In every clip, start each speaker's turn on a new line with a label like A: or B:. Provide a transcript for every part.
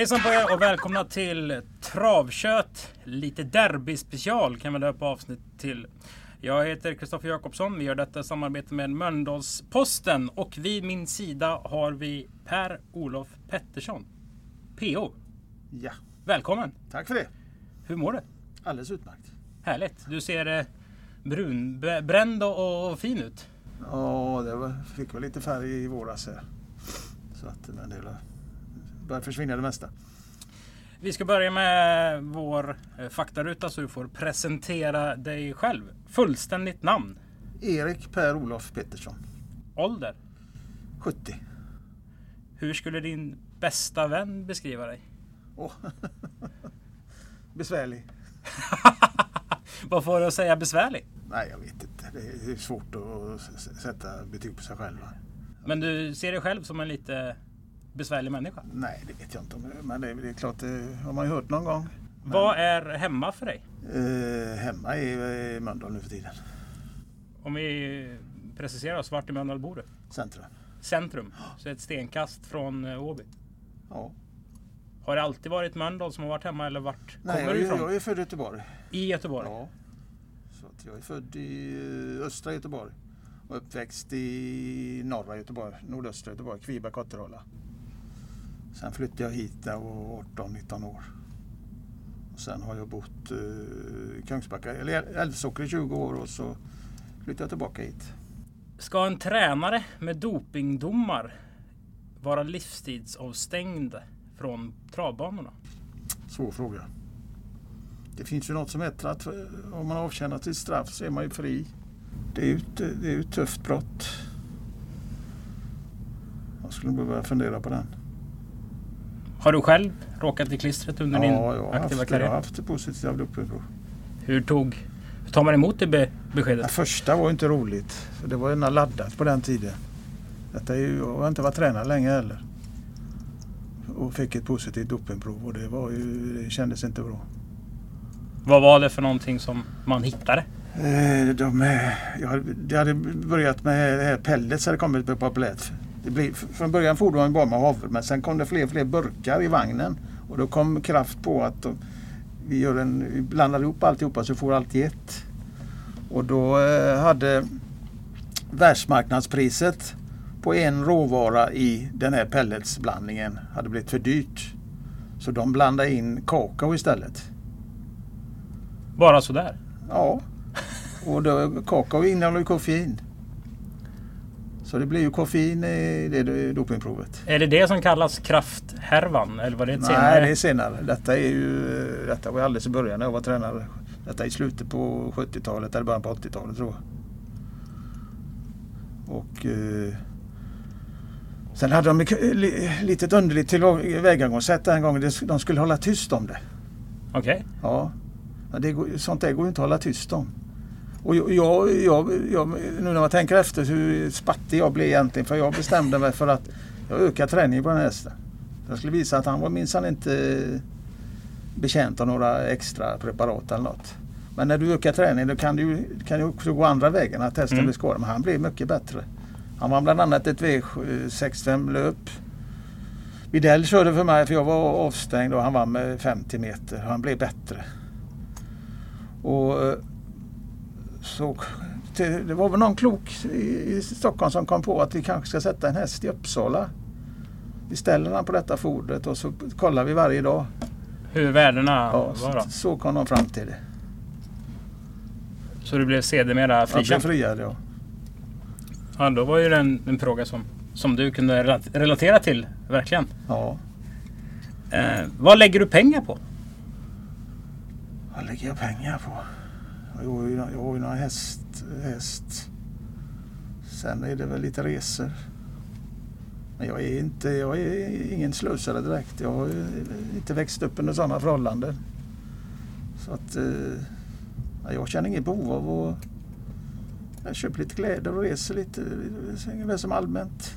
A: Hejsan på er och välkomna till Travkött. Lite derby-special kan vi döpa avsnitt till. Jag heter Kristoffer Jakobsson. Vi gör detta i samarbete med Mölndalsposten och vid min sida har vi Per-Olof Pettersson. PO.
B: Ja,
A: Välkommen!
B: tack för det.
A: Hur mår du?
B: Alldeles utmärkt.
A: Härligt! Du ser eh, brunbränd och, och fin ut.
B: Ja, det var, fick väl lite färg i våras här. Så att men det är- börjar försvinna det mesta.
A: Vi ska börja med vår eh, faktaruta så du får presentera dig själv. Fullständigt namn,
B: Erik Per-Olof Pettersson,
A: ålder.
B: 70.
A: Hur skulle din bästa vän beskriva dig?
B: Åh. Besvärlig.
A: Vad får du att säga besvärlig?
B: Nej, jag vet inte. Det är svårt att sätta betyg på sig själv.
A: Men du ser dig själv som en lite besvärlig människa.
B: Nej, det vet jag inte. om- Men det, det är klart, det har man ju hört någon gång.
A: Vad är hemma för dig?
B: Eh, hemma i eh, Mölndal nu för tiden.
A: Om vi preciserar oss, vart i Mölndal bor du?
B: Centrum.
A: Centrum, så ett stenkast från eh, Åby.
B: Ja.
A: Har det alltid varit Mölndal som har varit hemma eller vart
B: Nej,
A: kommer
B: jag,
A: du
B: är-
A: ifrån?
B: jag är född i Göteborg.
A: I Göteborg?
B: Ja. Så att jag är född i eh, östra Göteborg och uppväxt i norra Göteborg, nordöstra Göteborg, Kviberg, Kotterhåla. Sen flyttade jag hit när jag var 18-19 år. Och sen har jag bott eh, i Kungsbacka, eller Älvsåker i 20 år och så flyttade jag tillbaka hit.
A: Ska en tränare med dopingdomar vara livstidsavstängd från travbanorna?
B: Svår fråga. Det finns ju något som heter att eh, om man avtjänat sitt straff så är man ju fri. Det är ju ett, det är ju ett tufft brott. Jag skulle behöva fundera på den.
A: Har du själv råkat i klistret under din
B: Ja, jag har,
A: aktiva
B: haft, jag
A: karriär?
B: har haft det positiva dopingprov.
A: Hur, tog, hur tar man emot det be,
B: Det
A: beskedet?
B: första var inte roligt. För det var ju laddat på den tiden. Detta är ju, jag har inte varit tränare länge heller. Och fick ett positivt dopingprov och det, var ju, det kändes inte bra.
A: Vad var det för någonting som man hittade?
B: Eh, De, jag det hade börjat med det pellets hade kommit på populärt. Det blev, från början fordon man bara med havre men sen kom det fler och fler burkar i vagnen. Och då kom kraft på att de, vi, gör en, vi blandar ihop alltihopa så får allt i ett. Och då eh, hade världsmarknadspriset på en råvara i den här pelletsblandningen hade blivit för dyrt. Så de blandade in kakao istället.
A: Bara sådär?
B: Ja. Och då, kakao innehåller ju koffein. Så det blir ju koffein i det dopingprovet.
A: Är det det som kallas krafthärvan? Eller var det ett
B: Nej,
A: senare?
B: det är senare. Detta, är ju, detta var alldeles i början när jag var tränare. Detta är i slutet på 70-talet eller början på 80-talet tror jag. Och eh, sen hade de ett li- litet underligt tillvägagångssätt den gången. De skulle hålla tyst om det.
A: Okej.
B: Ja, men det sånt där går ju inte att hålla tyst om. Och jag, jag, jag, nu när man tänker efter hur spattig jag blev egentligen för jag bestämde mig för att jag ökar träningen på den här hästen. Jag skulle visa att han var minsann inte betjänt av några extra preparat eller något. Men när du ökar träningen då kan du kan du också gå andra vägen att hästen
A: Mm.
B: blir skadad. Men han blev mycket bättre. Han vann bland annat ett V65 löp. Videll körde för mig för jag var avstängd och han vann med 50 meter. Han blev bättre. Och eh, så det var väl någon klok i Stockholm som kom på att vi kanske ska sätta en häst i Uppsala. Vi ställer den på detta fodret och så kollar vi varje dag.
A: Hur värdena
B: Ja,
A: var då?
B: så, så kom de fram till det.
A: Så du blev sedermera
B: Jag blev
A: frikänd?
B: friad ja.
A: Ja, då var ju det en, en fråga som, som du kunde relat- relatera till, verkligen.
B: ja.
A: Eh, vad lägger du pengar på?
B: Vad lägger jag pengar på? Jag har ju, jag har ju några häst, häst. Sen är det väl lite resor. Men jag är, inte, jag är ingen slösare direkt. Jag har ju inte växt upp under sådana förhållanden. Så att eh, jag känner inget behov av att jag köper lite kläder och reser lite. Ungefär som allmänt.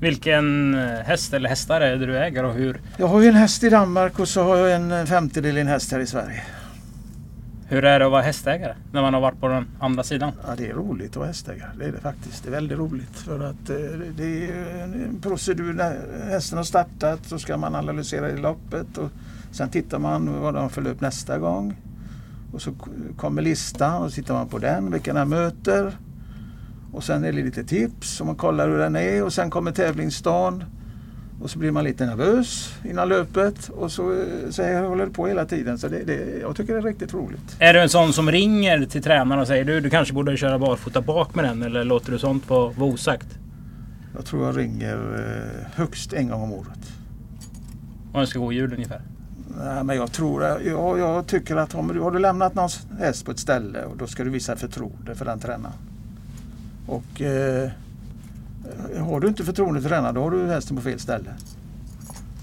A: Vilken eh, häst eller hästar är det du äger och hur,
B: Jag har ju en häst i Danmark och så har jag en femtedel i en häst här i Sverige.
A: Hur är det att vara hästägare när man har varit på den andra sidan?
B: Ja, det är roligt att vara hästägare. Det är det faktiskt. Det är väldigt roligt. För att eh, det är en procedur. När hästen har startat så ska man analysera i loppet. Och sen tittar man vad de följer upp nästa gång. Och så kommer listan och så tittar man på den, vilka den möter. Och sen är det lite tips och man kollar hur den är och sen kommer tävlingsdagen. Och så blir man lite nervös innan löpet och så, så här håller det på hela tiden. Så det, det, jag tycker det är riktigt roligt.
A: Är du en sån som ringer till tränaren och säger du, du kanske borde köra barfota bak med den eller låter du sånt vara osagt?
B: Jag tror jag ringer eh, högst en gång om året.
A: Och ska gå jul ungefär?
B: Nej, men jag tror, jag, jag tycker att om du har du lämnat någon häst på ett ställe och då ska du visa förtroende för den tränaren. Och eh, har du inte förtroende för tränaren då har du hästen på fel ställe.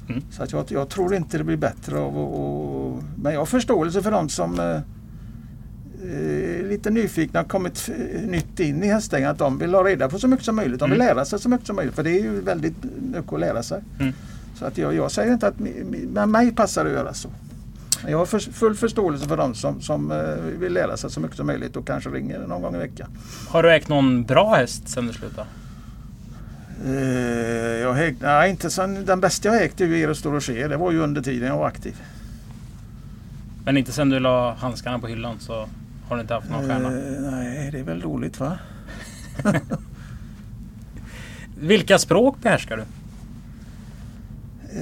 B: Mm. Så att jag, jag, tror inte det blir bättre av och, Men jag har förståelse för de som eh, är eh, lite nyfikna och kommit nytt in i hästägande. Att de vill ha reda på så mycket som möjligt. De vill mm. lära sig så mycket som möjligt. För det är ju väldigt mycket att lära sig. Mm. Så att jag, jag säger inte att med mig passar det att göra så. Jag har för, full förståelse för de som, som uh, vill lära sig så mycket som möjligt och kanske ringer någon gång i veckan.
A: Har du ägt någon bra häst sen du slutade?
B: Uh, jag ägt, nej, inte sen, den bästa jag ägt är ju Eros Dorocher. Det var ju under tiden jag var aktiv.
A: Men inte sen du la handskarna på hyllan så har du inte haft någon stjärna?
B: Uh, nej, det är väl roligt va?
A: Vilka språk behärskar du?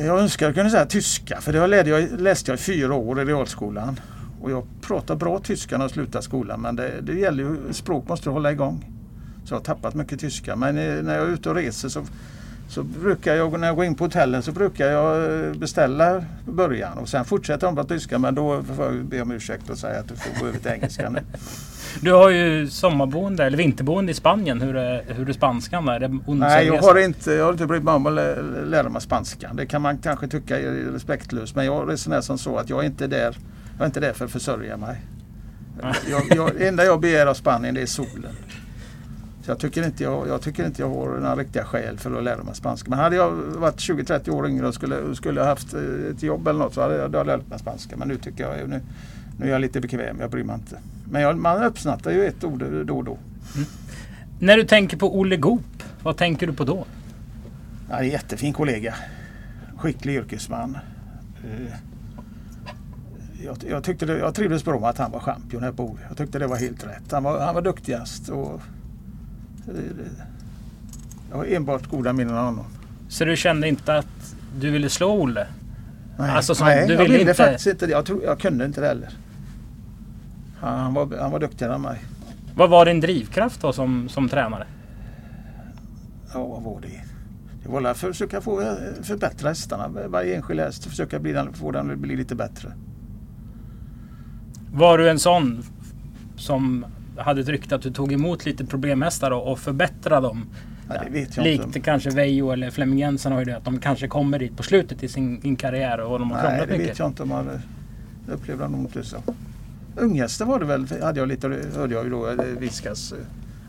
B: Jag önskar jag kunde säga tyska för det lärde jag, läste jag i fyra år i realskolan. Och jag pratar bra tyska när jag slutade skolan men det, det gäller ju, språk måste du hålla igång. Så jag har tappat mycket tyska men när jag är ute och reser så, så brukar jag, när jag går in på hotellen så brukar jag eh, beställa början och sen fortsätter de på tyska men då får jag be om ursäkt och säga att du får gå över till engelska nu.
A: Du har ju sommarboende eller vinterboende i Spanien. Hur är, hur är spanskan där? Är
B: Nej, jag har, inte, jag har inte brytt mig om att lära mig spanska. Det kan man kanske tycka är respektlöst. Men jag resonerar som så att jag är inte där, jag är inte där för att försörja mig. Det enda jag begär av Spanien det är solen. Så jag tycker, inte jag, jag tycker inte jag har några riktiga skäl för att lära mig spanska. Men hade jag varit 20-30 år yngre och skulle, skulle haft ett jobb eller något så hade jag, hade jag lärt mig spanska. Men nu tycker jag nu, nu är jag lite bekväm, jag bryr mig inte. Men jag, man uppsnattar ju ett ord då och då. Mm.
A: När du tänker på Olle Goop, vad tänker du på då?
B: Ja, en jättefin kollega. Skicklig yrkesman. Eh, jag, jag, tyckte det, jag trivdes bra med att han var champion här på OV. Jag tyckte det var helt rätt. Han var, han var duktigast. Och, eh, jag har enbart goda minnen av honom.
A: Så du kände inte att du ville slå Olle?
B: Nej, alltså, så, Nej du jag ville inte... faktiskt inte Jag, tror, jag kunde inte det heller. Han var, han var duktigare än mig.
A: Vad var din drivkraft då som, som tränare?
B: Ja, vad var det? Det var att försöka få eh, förbättra hästarna. Varje enskild häst. Försöka bli den, få den att bli lite bättre.
A: Var du en sån som hade ett rykte att du tog emot lite problemhästar och, och förbättrade dem?
B: Ja,
A: Likt
B: inte.
A: kanske Vejo eller Flemming Jensen har ju det att de kanske kommer dit på slutet i sin, sin karriär och de har
B: Nej, det mycket. vet jag inte om man upplevde nog inte så. Unghästar var det väl, hade jag lite, hörde jag ju då eh, viskas eh,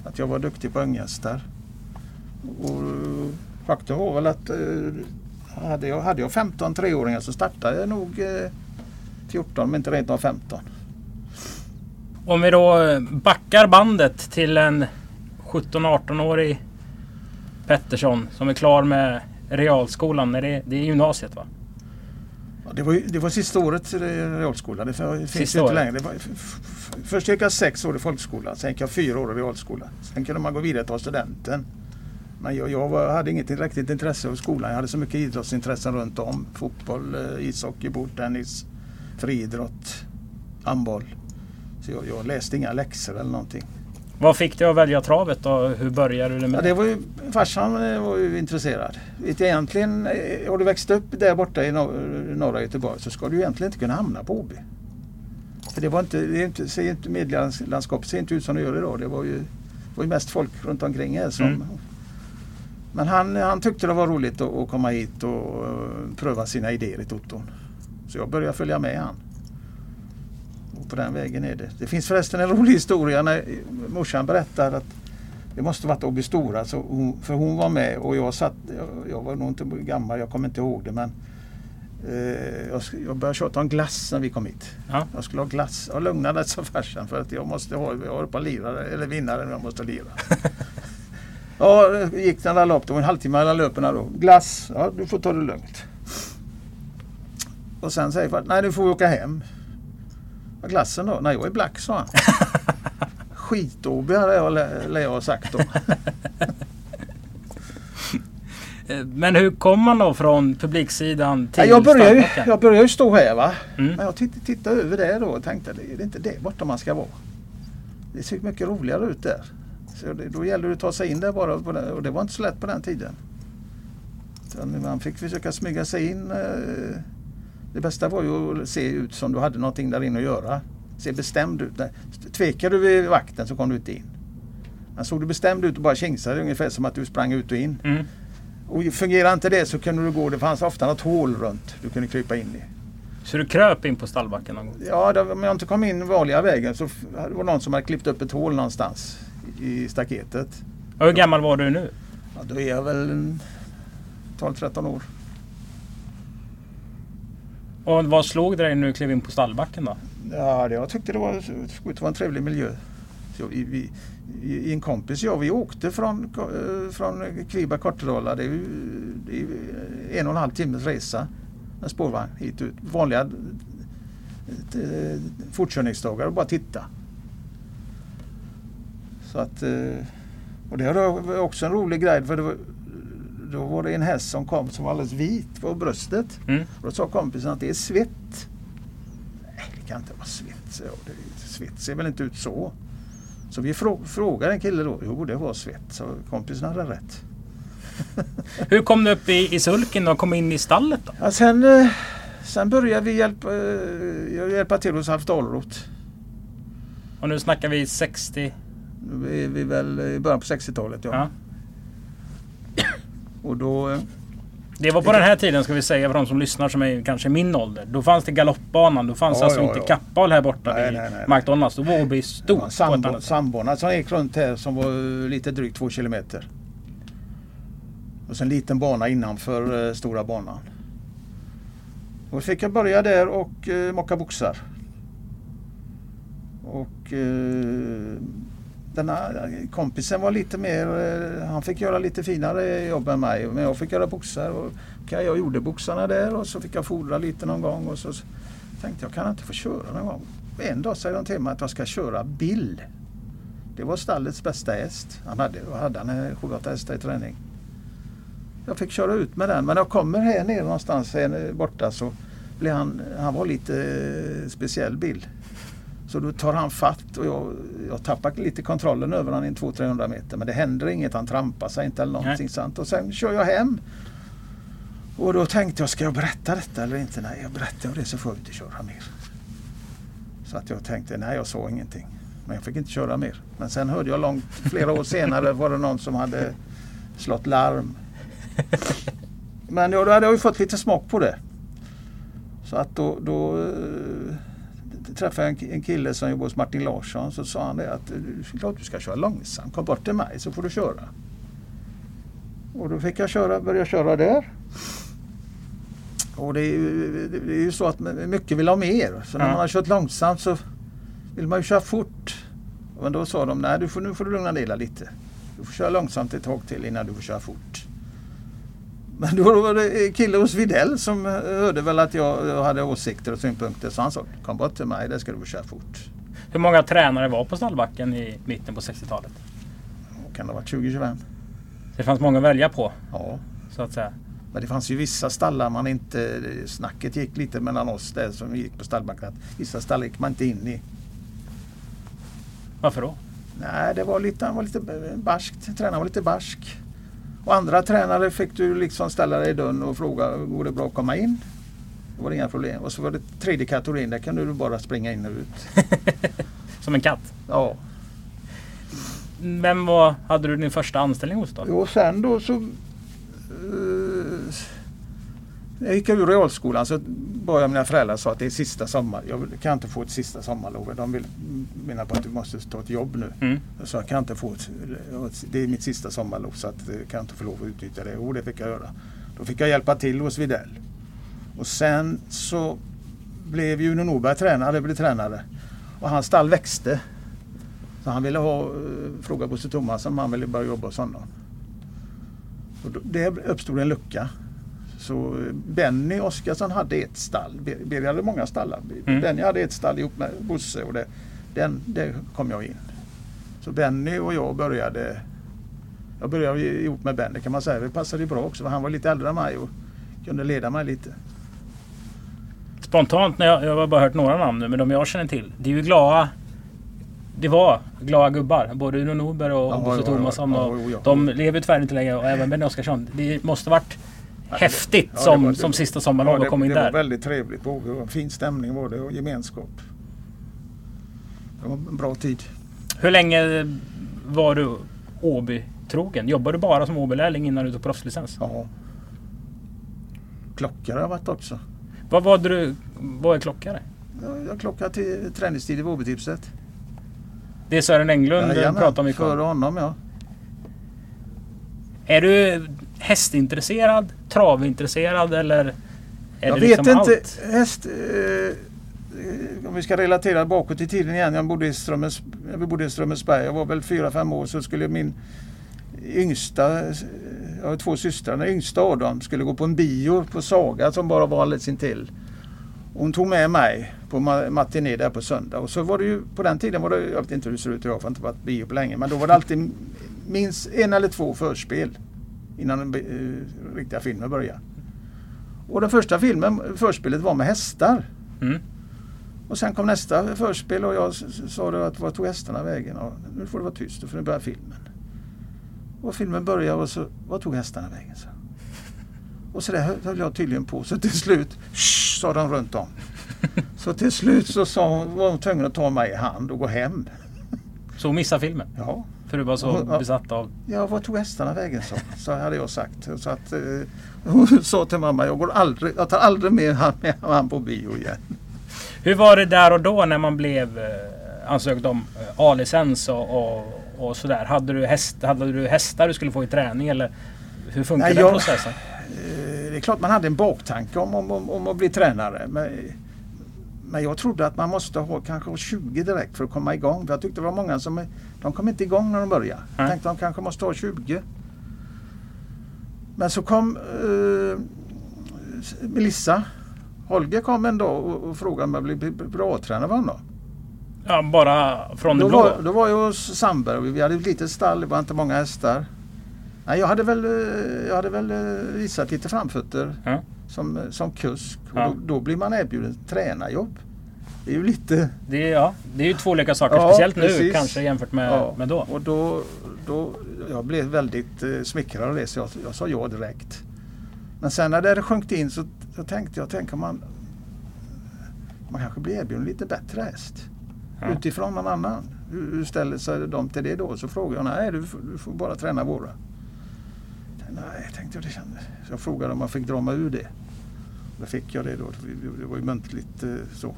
B: att jag var duktig på unghästar. Och faktum var väl att eh, hade jag, hade jag 15 treåringar så startade jag nog 14 men inte rent av 15.
A: Om vi då backar bandet till en 17-18-årig Pettersson som är klar med realskolan. Är det, det är gymnasiet va?
B: Ja, det, var, det var sista året i realskolan. Det finns sista inte längre. Var, först gick jag sex år i folkskola, sen gick jag fyra år i realskola. Sen kunde man gå vidare och ta studenten. Men jag, jag var, hade inget riktigt intresse av skolan. Jag hade så mycket idrottsintressen runt om. Fotboll, eh, ishockey, bordtennis, friidrott, handboll. Så jag, jag läste inga läxor eller någonting.
A: Vad fick dig att välja travet och hur började du med
B: ja, det? Var ju, farsan eh, var ju intresserad. Egentligen, eh, har du växt upp där borta i norra Göteborg så ska du egentligen inte kunna hamna på Åby. För det var inte, det inte, ser inte, medielandskapet ser inte ut som det gör idag. Det var ju, var ju mest folk runt omkring här som... Mm. Men han, han tyckte det var roligt att, komma hit och uh, pröva sina idéer i Toton. Så jag började följa med han på den vägen är det. Det finns förresten en rolig historia när morsan berättar att det måste varit Åby Stora, för hon var med och jag satt, jag var nog inte gammal, jag kommer inte ihåg det men Eh, jag, jag började tjata om glass när vi kom hit.
A: Ja.
B: Jag skulle ha glass. Jag lugnade sa farsan för att jag måste ha, jag håller på att lira, eller vinna den jag måste lira. ja, gick när alla lopp. Det var en halvtimme alla löpen då. Glass, ja du får ta det lugnt. Och sen säger farsan, nej nu får vi åka hem. Vad glassen då? Nej jag är black sa han. Skit-OB hade jag, lär jag ha sagt då.
A: Eh, Men hur kom man då från publiksidan till
B: jag, börjar ju, jag börjar ju stå här va.
A: Mm.
B: Men jag tittade, tittade över det då och tänkte det är inte det borta man ska vara. Det ser mycket roligare ut där. Så det, då gäller det att ta sig in där bara och det var inte så lätt på den tiden. Utan man fick försöka smyga sig in. eh, Det bästa var ju att se ut som du hade någonting där inne att göra. Se bestämd ut. Tvekar du vid vakten så kom du inte in. Men såg du bestämd ut och bara kingsade ungefär som att du sprang ut och in.
A: Mm.
B: Och fungerar inte det så kunde du gå, det fanns ofta något hål runt du kunde krypa in i.
A: Så du kröp in på stallbacken någon gång?
B: Ja, det, om jag inte kom in vanliga vägen så f- det var någon som hade klippt upp ett hål någonstans i staketet.
A: Och hur gammal var du nu?
B: Ja, då är jag väl en 12-13 år.
A: Och vad slog det dig när du klev in på stallbacken då?
B: Ja, det, jag tyckte det var, det var en trevlig miljö. Så vi, vi, i en kompis, jag vi åkte från, eh, från Kviberg Kortedala. Det är ju det är en och en halv timmes resa med spårvagn hit ut. Vanliga eh, fortkörningsdagar och bara titta. Så att, eh, och det var också en rolig grej för det var, då var det en häst som kom som var alldeles vit på bröstet.
A: Mm.
B: Och då sa kompisen att det är svett. Nej, det kan inte vara svett. Det, svett ser väl inte ut så. Så vi frå, frågade en kille då. Jo, det var svett. Så kompisen hade rätt.
A: Hur kom du upp i, i sulken och kom in i stallet då?
B: Ja, sen, eh, sen började vi hjälpa, eh, hjälpa till hos Alf Dahlroth.
A: Och nu snackar vi 60.
B: Nu är vi väl i början på 60-talet. Ja.
A: Ja.
B: Och då, eh,
A: Det var på den här tiden ska vi säga för de som lyssnar som är kanske min ålder. Då fanns det galoppbanan. Då fanns
B: Ja,
A: alltså
B: ja,
A: inte
B: ja.
A: Kappahl här borta
B: Nej,
A: vid
B: nej, nej.
A: McDonalds. Då var Åby stort. ett
B: sambo, som gick runt här som var lite drygt två kilometer. Och sen en liten bana innanför eh, stora banan. Och fick jag börja där och eh, mocka boxar. Och eh, denna kompisen var lite mer, eh, han fick göra lite finare jobb än mig. Men jag fick göra boxar och okay, jag gjorde boxarna där och så fick jag fodra lite någon gång och så tänkte jag kan jag inte få köra någon gång. En dag säger de till mig att jag ska köra Bill. Det var stallets bästa häst. Han hade, vad hade han, eh, sju, åtta hästar i träning. Jag fick köra ut med den men när jag kommer här nere någonstans här borta så blir han, han var lite eh, speciell Bill. Så då tar han fatt och jag, jag tappar lite kontrollen över honom i 200-300 meter. Men det händer inget, han trampar sig inte eller någonting sant. Och sen kör jag hem. Och då tänkte jag, ska jag berätta detta eller inte? Nej, jag berättar det så får jag inte köra mer. Så att jag tänkte, nej jag sa ingenting. Men jag fick inte köra mer. Men sen hörde jag långt, flera år senare var det någon som hade slått larm. Men då hade jag ju fått lite smak på det. Så att då, då eh, träffade jag en, en kille som jobbar hos Martin Larsson. Så sa han det att "Du- klart du ska köra långsamt. Kom bort till mig så får du köra. Och då fick jag köra, börja köra där. Och det är, ju, det är ju så att mycket vill ha mer. Så när
A: Ja.
B: man har kört långsamt så vill man ju köra fort. Men då sa de, nej du får, nu får du lugna ner dig lite. Du får köra långsamt ett tag till innan du får köra fort. Men då var det kille hos Videll som hörde väl att jag, hade åsikter och synpunkter. Så han sa, kom bort till mig, där ska du köra fort.
A: Hur många tränare var på stallbacken i mitten på 60-talet?
B: Och kan det ha varit 20-25?
A: Det fanns många att välja på
B: Ja.
A: så att säga.
B: Men det fanns ju vissa stallar man inte, snacket gick lite mellan oss där som gick på stallbacken. Vissa stallar gick man inte in i.
A: Varför då?
B: Nej, det var lite, han var lite barskt. Tränaren var lite barsk. Och andra tränare fick du liksom ställa dig i dörren och fråga, går det bra att komma in? Det var det inga problem. Och så var det tredje kategorin, där kan du bara springa in och ut.
A: Som en katt.
B: Ja.
A: Vem var, hade du din första anställning hos då?
B: Och sen då så... Uh, jag gick ur realskolan så jag mina föräldrar sa att det är sista sommar. Jag kan inte få ett sista sommarlov. De vill, menar på att du måste ta ett jobb nu.
A: Mm.
B: Jag sa jag kan inte få ett, det är mitt sista sommarlov så att jag kan inte få lov att utnyttja det. Jo det fick jag göra. Då fick jag hjälpa till hos Videll. Och sen så blev ju Uno Norberg tränare, blev tränare. Och hans stall växte. Så han ville ha, eh, fråga Bosse Thomasson om han ville börja jobba hos honom. Och då, det uppstod en lucka. Så Benny Oskarsson hade ett stall. Birger hade många stallar.
A: Mm.
B: Benny hade ett stall ihop med Bosse och det, den, det kom jag in. Så Benny och jag började jag började ihop med Benny kan man säga. Det passade ju bra också han var lite äldre än mig och kunde leda mig lite.
A: Spontant, när jag, jag har bara hört några namn nu, men de jag känner till. Det är ju glada... Det var glada gubbar. Både Uno Norberg och Bosse Thomasson.
B: ja,
A: och
B: ja, ja.
A: De lever tyvärr inte längre och även Benny Oskarsson. Det måste varit häftigt
B: Ja, det
A: som,
B: var-
A: som sista sommarlag
B: Ja,
A: att komma in
B: det
A: där.
B: var väldigt trevligt. Och och fin stämning var det och gemenskap. Det var en bra tid.
A: Hur länge var du Åby-trogen? Jobbade du bara som Åby-lärling innan du tog proffslicens?
B: Ja. Klockare har jag varit också.
A: Vad var du... Vad är klockare?
B: Jag, jag klockade till träningstid i Vårbytipset.
A: Det är Sören Englund du
B: Jajamän,
A: pratar mycket
B: Före
A: om.
B: honom ja.
A: Är du hästintresserad? Travintresserad eller?
B: Jag
A: det
B: vet
A: liksom
B: inte.
A: allt?
B: Häst, eh, eh, om vi ska relatera bakåt i tiden igen. Jag bodde i, Strömmens, jag bodde i Strömmersberg. Jag var väl 4-5 år så skulle min yngsta, eh, jag har två systrar, den yngsta av dem skulle gå på en bio på Saga som bara var alldeles intill. Hon tog med mig på ma- matiné där på söndag. Och så var det ju, på den tiden var det, jag vet inte hur det ser ut idag, för jag har inte varit bio på länge. Men då var det alltid minst en eller två förspel innan den eh, riktiga filmen började. Och den första filmen, förspelet var med hästar.
A: Mm.
B: Och sen kom nästa förspel och jag sa då att vad tog hästarna vägen? Ja, nu får det vara tyst, får nu börja filmen. Och filmen började och så, vad tog hästarna vägen? Så. Och så där höll- jag tydligen på. Så till slut, shh, sa de runt om. Så till slut så sa hon, var hon tvungen att ta mig i hand och gå hem.
A: Så missa filmen?
B: Ja,
A: För du var så
B: Ja.
A: besatt av...
B: ja vad tog hästarna vägen? Så, så hade jag sagt. Så att, eh, hon sa till mamma, jag, går aldrig, jag tar aldrig med han, med han på bio igen.
A: Hur var det där och då när man blev eh, ansökt om eh, A-licens och, och, och sådär? Hade du, häst, hade du hästar du skulle få i träning eller hur funkar
B: Nej,
A: den
B: jag-
A: processen?
B: Eh, Det är klart man hade en baktanke om, om, om, om att bli tränare. Men, men jag trodde att man måste ha kanske ha 20 direkt för att komma igång. För jag tyckte det var många som de kom inte igång när de började. Jag tänkte de kanske måste ha 20. Men så kom eh, Melissa Holger kom en dag och, och frågade om jag bli bra tränare för honom.
A: Ja, bara från det
B: Då
A: blå?
B: var, då var jag hos Sandberg och vi hade ett litet stall, det var inte många hästar. Nej, jag hade väl, eh, jag hade väl eh, visat lite framfötter
A: Ja.
B: som, som kusk. Och
A: Ja.
B: då, då blir man erbjuden tränarjobb. Det är ju lite...
A: Det, är, ja, det är ju två olika saker.
B: Ja,
A: Speciellt nu
B: precis.
A: kanske jämfört med,
B: ja,
A: med då.
B: Och då, då, jag blev väldigt eh, smickrad av det så jag, jag sa ja direkt. Men sen när det sjönk in så, så tänkte jag, tänk om man, man kanske blir erbjuden lite bättre häst.
A: Ja.
B: Utifrån någon annan. Hur, hur ställer sig de till det då? Så frågade jag, nej du, du får bara träna våra. Nej, tänkte jag det kändes. Så jag frågade om man fick dra mig ur det. Då fick jag det då. Det- Det var ju muntligt eh, så.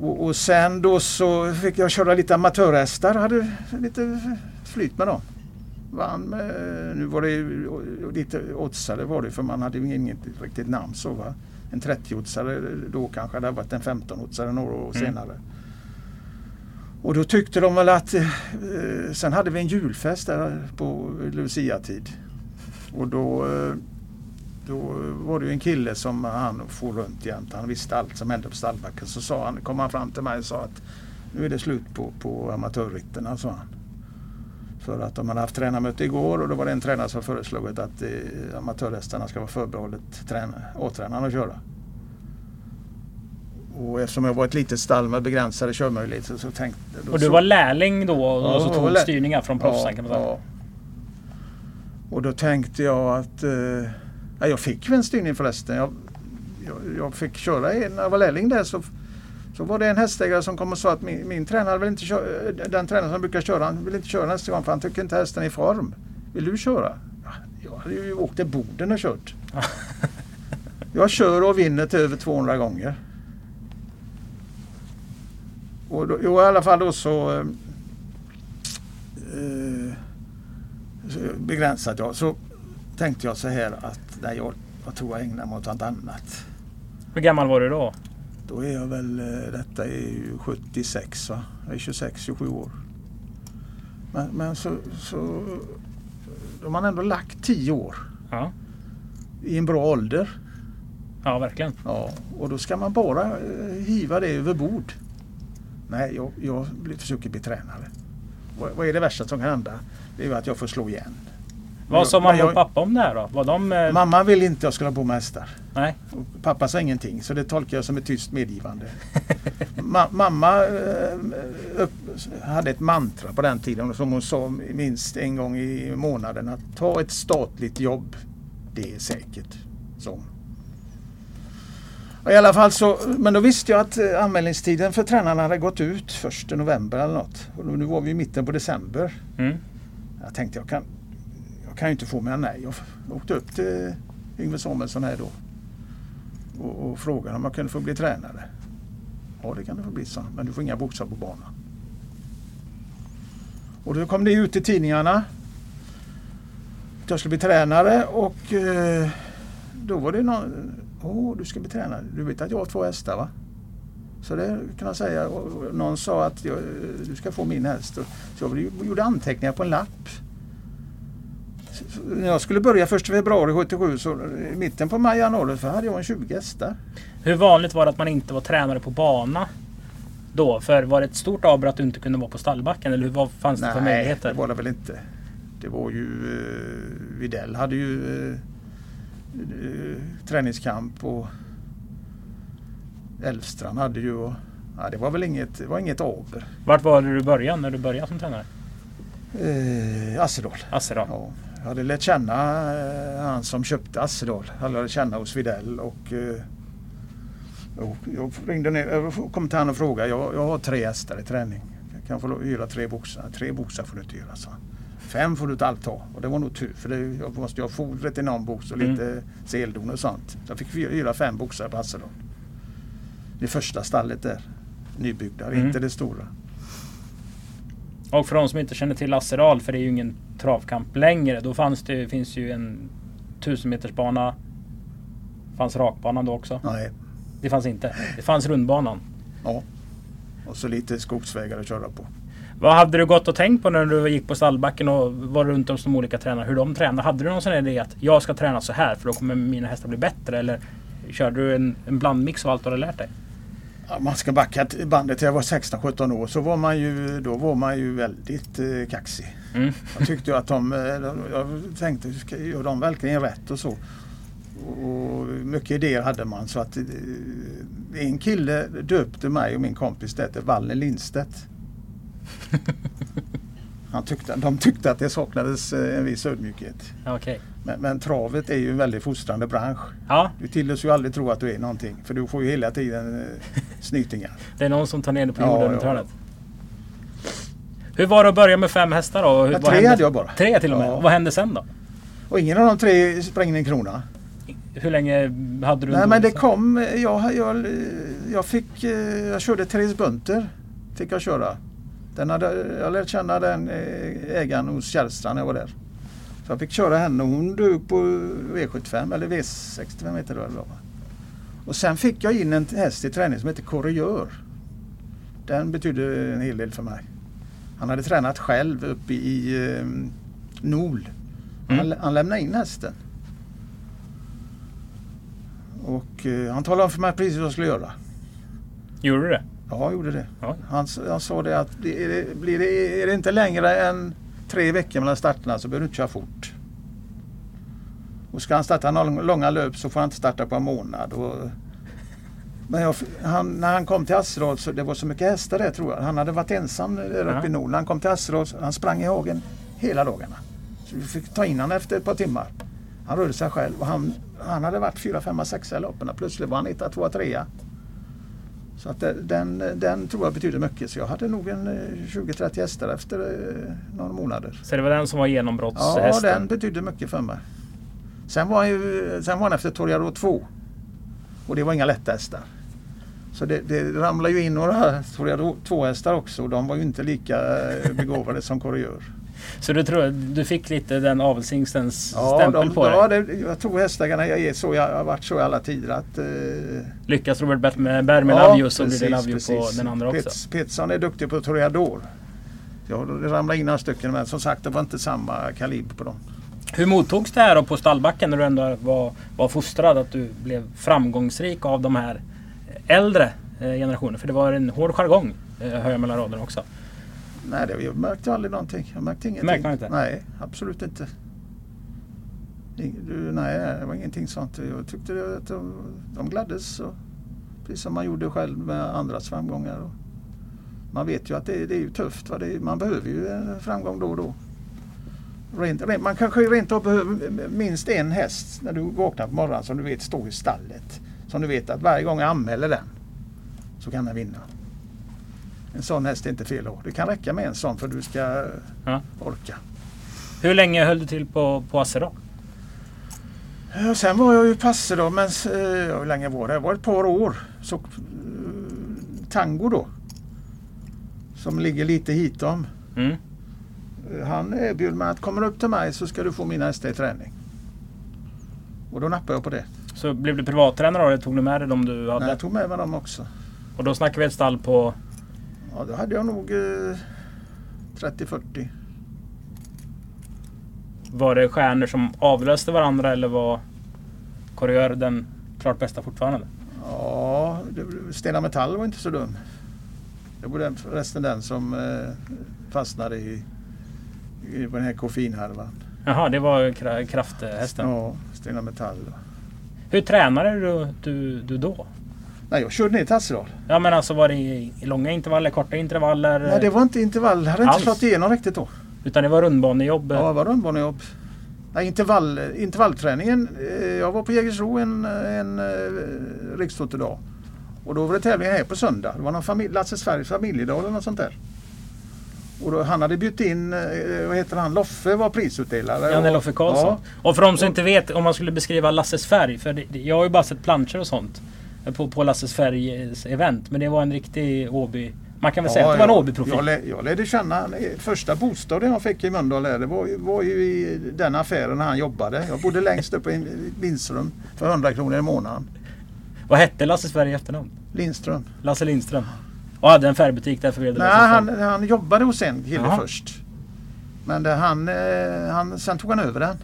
B: Och, och sen då så fick jag köra lite amatörhästar. Hade lite flyt med dem. Vann med, nu var det lite oddsare var det för man hade inget riktigt namn så va. En 30-oddsare då kanske det hade varit en 15-oddsare några år
A: Mm.
B: senare. Och då tyckte de väl att, eh, sen hade vi en julfest där på Lucia-tid. Och då, eh, då var det ju en kille som han for runt jämt. Han visste allt som hände på stallbacken. Så sa han, kom han fram till mig och sa att nu är det slut på, på amatörritterna, sa han. För att de hade haft tränarmöte igår och då var det en tränare som föreslagit att eh, amatörhästarna ska vara förbehållet träna- A-tränaren att köra. Och eftersom jag var ett litet stall med begränsade körmöjligheter så tänkte då
A: Och du
B: så-
A: var lärling då och,
B: Ja,
A: och så
B: jag
A: tog
B: lä-
A: styrningar från proffsen kan man säga.
B: ja. Och då tänkte jag att eh, ja, jag fick väl en styrning förresten. Jag, jag, jag fick köra när jag var lärling där så, så var det en hästägare som kom och sa att min, min tränare vill inte köra, den tränare som brukar köra, han vill inte köra nästa gång för han tycker inte hästen är i form. Vill du köra? Ja, jag hade ju åkt till Boden och kört. Jag kör och vinner till över 200 gånger. Och då, jo, i alla fall då så eh, eh, begränsat jag. Så tänkte jag så här att nej, jag, jag tror jag ägnar mig åt något annat.
A: Hur gammal var du då?
B: Då är jag väl, eh, detta är ju 76 va? Jag är 26-27 år. Men, men så, så de har man ändå lagt 10 år
A: Ja,
B: i en bra ålder.
A: ja verkligen.
B: Ja, och då ska man bara eh, hiva det över bord. Nej, jag, jag försöker bli tränare. Vad, vad är det värsta som kan hända? Det är ju att jag får slå igen.
A: Vad sa mamma
B: jag-
A: och pappa om det här då? Var de... eh,
B: Mamma vill inte att jag skulle ha på med hästar.
A: Nej.
B: Och pappa sa ingenting så det tolkar jag som ett tyst medgivande. Ma mamma eh, upp, hade ett mantra på den tiden som hon sa minst en gång i månaden att ta ett statligt jobb. Det är säkert. Så. I alla fall så, men då visste jag att eh, anmälningstiden för tränarna hade gått ut första november eller något. Och nu var vi i mitten på december.
A: Mm.
B: Jag tänkte jag kan, jag kan ju inte få mer nej. Jag åkte upp till Yngve Samuelsson här då och, och frågade om jag kunde få bli tränare. Ja det kan du få bli, sa han, men du får inga boxar på banan. Och då kom det ut i tidningarna att jag skulle bli tränare och eh, då var det någon, åh du ska bli tränare, du vet att jag har två hästar va? Så det kan jag säga. Och någon sa att jag, eh, du ska få min häst. Så jag gjorde anteckningar på en lapp. När jag skulle börja 1 februari 77 så i mitten på maj, januari så hade jag en 20 hästar.
A: Hur vanligt var det att man inte var tränare på bana? Då? För var det ett stort avbrott att du inte kunde vara på stallbacken? Eller vad fanns det för
B: Nej,
A: möjligheter?
B: det var det väl inte. Det var ju eh, Videll hade ju eh, eh, träningskamp och Elfstrand hade ju och, ja, det var väl inget, det var inget aber.
A: Vart var det du började när du började som tränare?
B: Eh, Assedal.
A: Assedal?
B: Ja, hade lärt känna eh, han som köpte Assedal. Jag hade lärt känna hos Videll och, eh, och jag ringde ner, jag kom till honom och frågade. Jag, jag har tre hästar i träning. Jag kan få hyra tre boxar. Tre boxar får du inte hyra, han. Fem får du inte allt ha. Och det var nog tur för det, jag måste ju ha fodret i någon box och lite
A: Mm.
B: seldon och sånt. Så jag fick hyra fem boxar på Assedal. Det första stallet där. Nybyggda,
A: Mm.
B: inte det stora.
A: Och för de som inte känner till Assedal, för det är ju ingen travkamp längre. Då fanns det, finns ju en 1000 meters bana. Fanns rakbanan då också?
B: Nej,
A: Det fanns inte. Det fanns rundbanan.
B: ja. Och så lite skogsvägar att köra på.
A: Vad hade du gått och tänkt på när du gick på stallbacken och var runt om som olika tränare? Hur de tränade? Hade du någon sån idé att jag ska träna så här för då kommer mina hästar bli bättre? Eller körde du en, en blandmix av allt du hade lärt dig?
B: Ja, man ska backa bandet till jag var 16-17 år så var man ju, då var man ju väldigt eh, kaxig.
A: Mm.
B: Jag tyckte att de, eh, jag tänkte, gör de verkligen rätt och så? Och mycket idéer hade man så att eh, en kille döpte mig och min kompis det Valle Lindstedt. Han tyckte, de tyckte att det saknades eh, en viss ödmjukhet.
A: Ja, Okej.
B: Men, men travet är ju en väldigt fostrande bransch.
A: Ja,
B: Du tillåts ju aldrig tro att du är någonting för du får ju hela tiden snytingar.
A: det är någon som tar ner dig på
B: Ja,
A: jorden
B: ja.
A: runt hörnet. Hur var det att börja med fem hästar då? Hur,
B: Ja, tre
A: hände-
B: hade jag bara.
A: Tre till och med?
B: Ja.
A: Vad hände sen då?
B: Och ingen av de tre sprängde en krona.
A: Hur länge hade du
B: Nej
A: en
B: men det
A: dålig-
B: kom, jag, jag, jag fick, eh, jag körde Therese Bunter. Fick jag köra. Den hade, jag lärde känna den eh, ägaren hos Kärrstrand när jag var där. Så jag fick köra henne och hon dog på V75 eller V65 heter det väl? Och sen fick jag in en häst i träning som heter Corriör. Den betydde en hel del för mig. Han hade tränat själv uppe i eh, Nol. Han,
A: Mm.
B: han lämnade in hästen. Och eh, han talade om för mig precis vad jag skulle göra.
A: Gjorde du det?
B: Ja, jag gjorde det.
A: Ja.
B: Han, han sa det att blir det, blir det, är det inte längre än tre veckor mellan starterna så behöver du inte köra fort. Och ska han starta långa löp så får han inte starta på en månad. Och, men jag, han, när han kom till Asseråd så det var så mycket hästar där tror jag. Han hade varit ensam där uppe
A: Ja.
B: i Norden. Han kom till Asseråd, han sprang i hagen hela dagarna. Så vi fick ta in honom efter ett par timmar. Han rörde sig själv och han, han hade varit fyra, femma, sexa i loppen. Plötsligt var han etta, tvåa, trea. Så att den, den tror jag betyder mycket. Så jag hade nog en eh, 20-30 hästar efter eh, några månader.
A: Så det var den som var
B: Ja,
A: genombrottshästen?
B: den betydde mycket för mig. Sen var, han ju, sen var han efter Torjaro 2. Och det var inga lätta hästar. Så det, det ramlade ju in några Torjaro 2 hästar också och de var ju inte lika eh, begåvade som Corriör.
A: Så du tror du fick lite den avelshingstens
B: Ja,
A: stämpel
B: de,
A: på
B: ja
A: dig?
B: det, jag tror hästägarna jag är så. Jag har varit så i alla tider att... Eh,
A: Lyckas Robert Berg med, med
B: ja,
A: You så blir det You på den andra också.
B: Pets, är duktig på Toreador. Ja, det ramlade in några stycken men som sagt det var inte samma kaliber på dem.
A: Hur mottogs det här då på stallbacken när du ändå var, var fostrad? Att du blev framgångsrik av de här äldre eh, generationerna? För det var en hård jargong, eh, hör jag mellan raderna också.
B: Nej, det, jag märkte aldrig någonting. Jag märkte ingenting.
A: Märkte inte?
B: Nej, absolut inte. Du, nej, det var ingenting sånt. Jag tyckte att de, de gladdes. Och, precis som man gjorde själv med andras framgångar. Och man vet ju att det, det är tufft. Va? Det, man behöver ju framgång då och då. Rent, rent, man kanske rent av behöver minst en häst när du vaknar på morgonen som du vet står i stallet. Som du vet att varje gång jag anmäler den så kan den vinna. En sån häst är inte fel ha. Det kan räcka med en sån för du ska
A: Ja.
B: orka.
A: Hur länge höll du till på, på Asse då?
B: Ja, sen var jag ju passe då, men eh, ja, hur länge var det? Det var ett par år. Så, eh, tango då. Som ligger lite hitom.
A: Mm.
B: Han erbjöd mig att kommer du upp till mig så ska du få mina hästar i träning. Och då nappade jag på det.
A: Så blev du privattränare då? Eller tog du med dig de du hade?
B: Nej, jag tog med mig dem också.
A: Och då snackar vi ett stall på...
B: Ja, då hade jag nog eh, 30-40.
A: Var det stjärnor som avlöste varandra eller var Korriör den klart bästa fortfarande?
B: Ja, det- Stena Metall var inte så dum. Det var den, förresten den som eh, fastnade i på den här koffeinhärvan.
A: Jaha, det var kra- krafthästen.
B: Ja, Stena Metall.
A: Hur tränade du, du, du då?
B: Nej, jag körde ner till Hasselhal.
A: Ja men alltså var det i, långa intervaller, korta intervaller?
B: Nej, det var inte intervall. Jag hade inte
A: Alls?
B: slått igenom riktigt då.
A: Utan det var rundbanejobb?
B: Ja, det var rundbanejobb. Nej, intervall, intervallträningen. eh, Jag var på Jägersro en, en eh, riksfotodag. Och då var det tävling här på söndag. Det var någon familj, Lasse Sveriges familjedag eller något sånt där. Och då, han hade bjudit in, eh, vad heter han, Loffe var prisutdelare.
A: Janne Loffe Karlsson. Och för de som inte vet, om man skulle beskriva Lasses färg. För det, jag har ju bara sett planscher och sånt. På, på Lasses färgs event. Men det var en riktig Åby... Man kan väl säga att det var en Åby-profil.
B: Jag, jag lärde känna, första bostaden jag fick i Mölndal det var, var ju i den affären när han jobbade. Jag bodde längst upp i en vindsrum för 100 kronor i månaden.
A: Vad hette Lasses färg i efternamn?
B: Lindström.
A: Lasse Lindström. Och hade en färgbutik där förvirrade
B: Nej, han, han jobbade hos en kille
A: Jaha.
B: först. Men det, han, eh, han, sen tog han över den.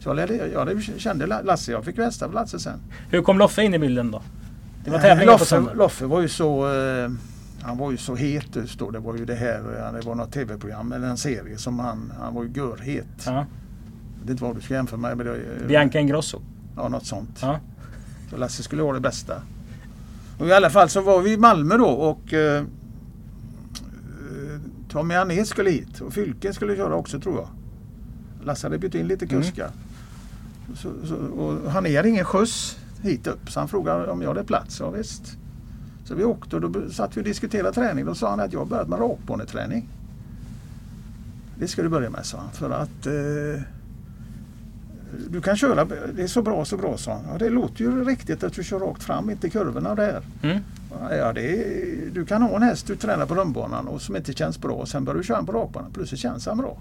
B: Så jag, lärde, jag kände La- Lasse, jag fick resta för Lasse sen.
A: Hur kom Loffe in i bilden då? Det var tävlingar på
B: Loffe,
A: söndag.
B: Loffe var ju så eh, han var ju så het just då. Det var ju det här, eh, det var något tv-program eller en serie som han, han var ju görhet.
A: Ja.
B: Jag vet inte vad du ska jämföra med. Men det,
A: Bianca Ingrosso.
B: Ja, något sånt.
A: Ja.
B: Så Lasse skulle ha det bästa. Och I alla fall så var vi i Malmö då och eh, eh, Tommy Ané skulle hit och Fylken skulle köra också tror jag. Lasse hade bjudit in lite
A: Mm.
B: kuskar. Så, så, och han hade ingen skjuts hit upp så han frågade om jag hade plats. Ja, visst. Så vi åkte och då satt vi och diskuterade träning. Då sa han att jag har börjat med rakbaneträning. Det ska du börja med sa han för att eh, du kan köra, det är så bra så bra han. Ja, det låter ju riktigt att du kör rakt fram, inte kurvorna där.
A: Mm.
B: Ja, det är, du kan ha en häst du tränar på rundbanan och som inte känns bra och sen börjar du köra på rakbanan. Plötsligt känns han bra.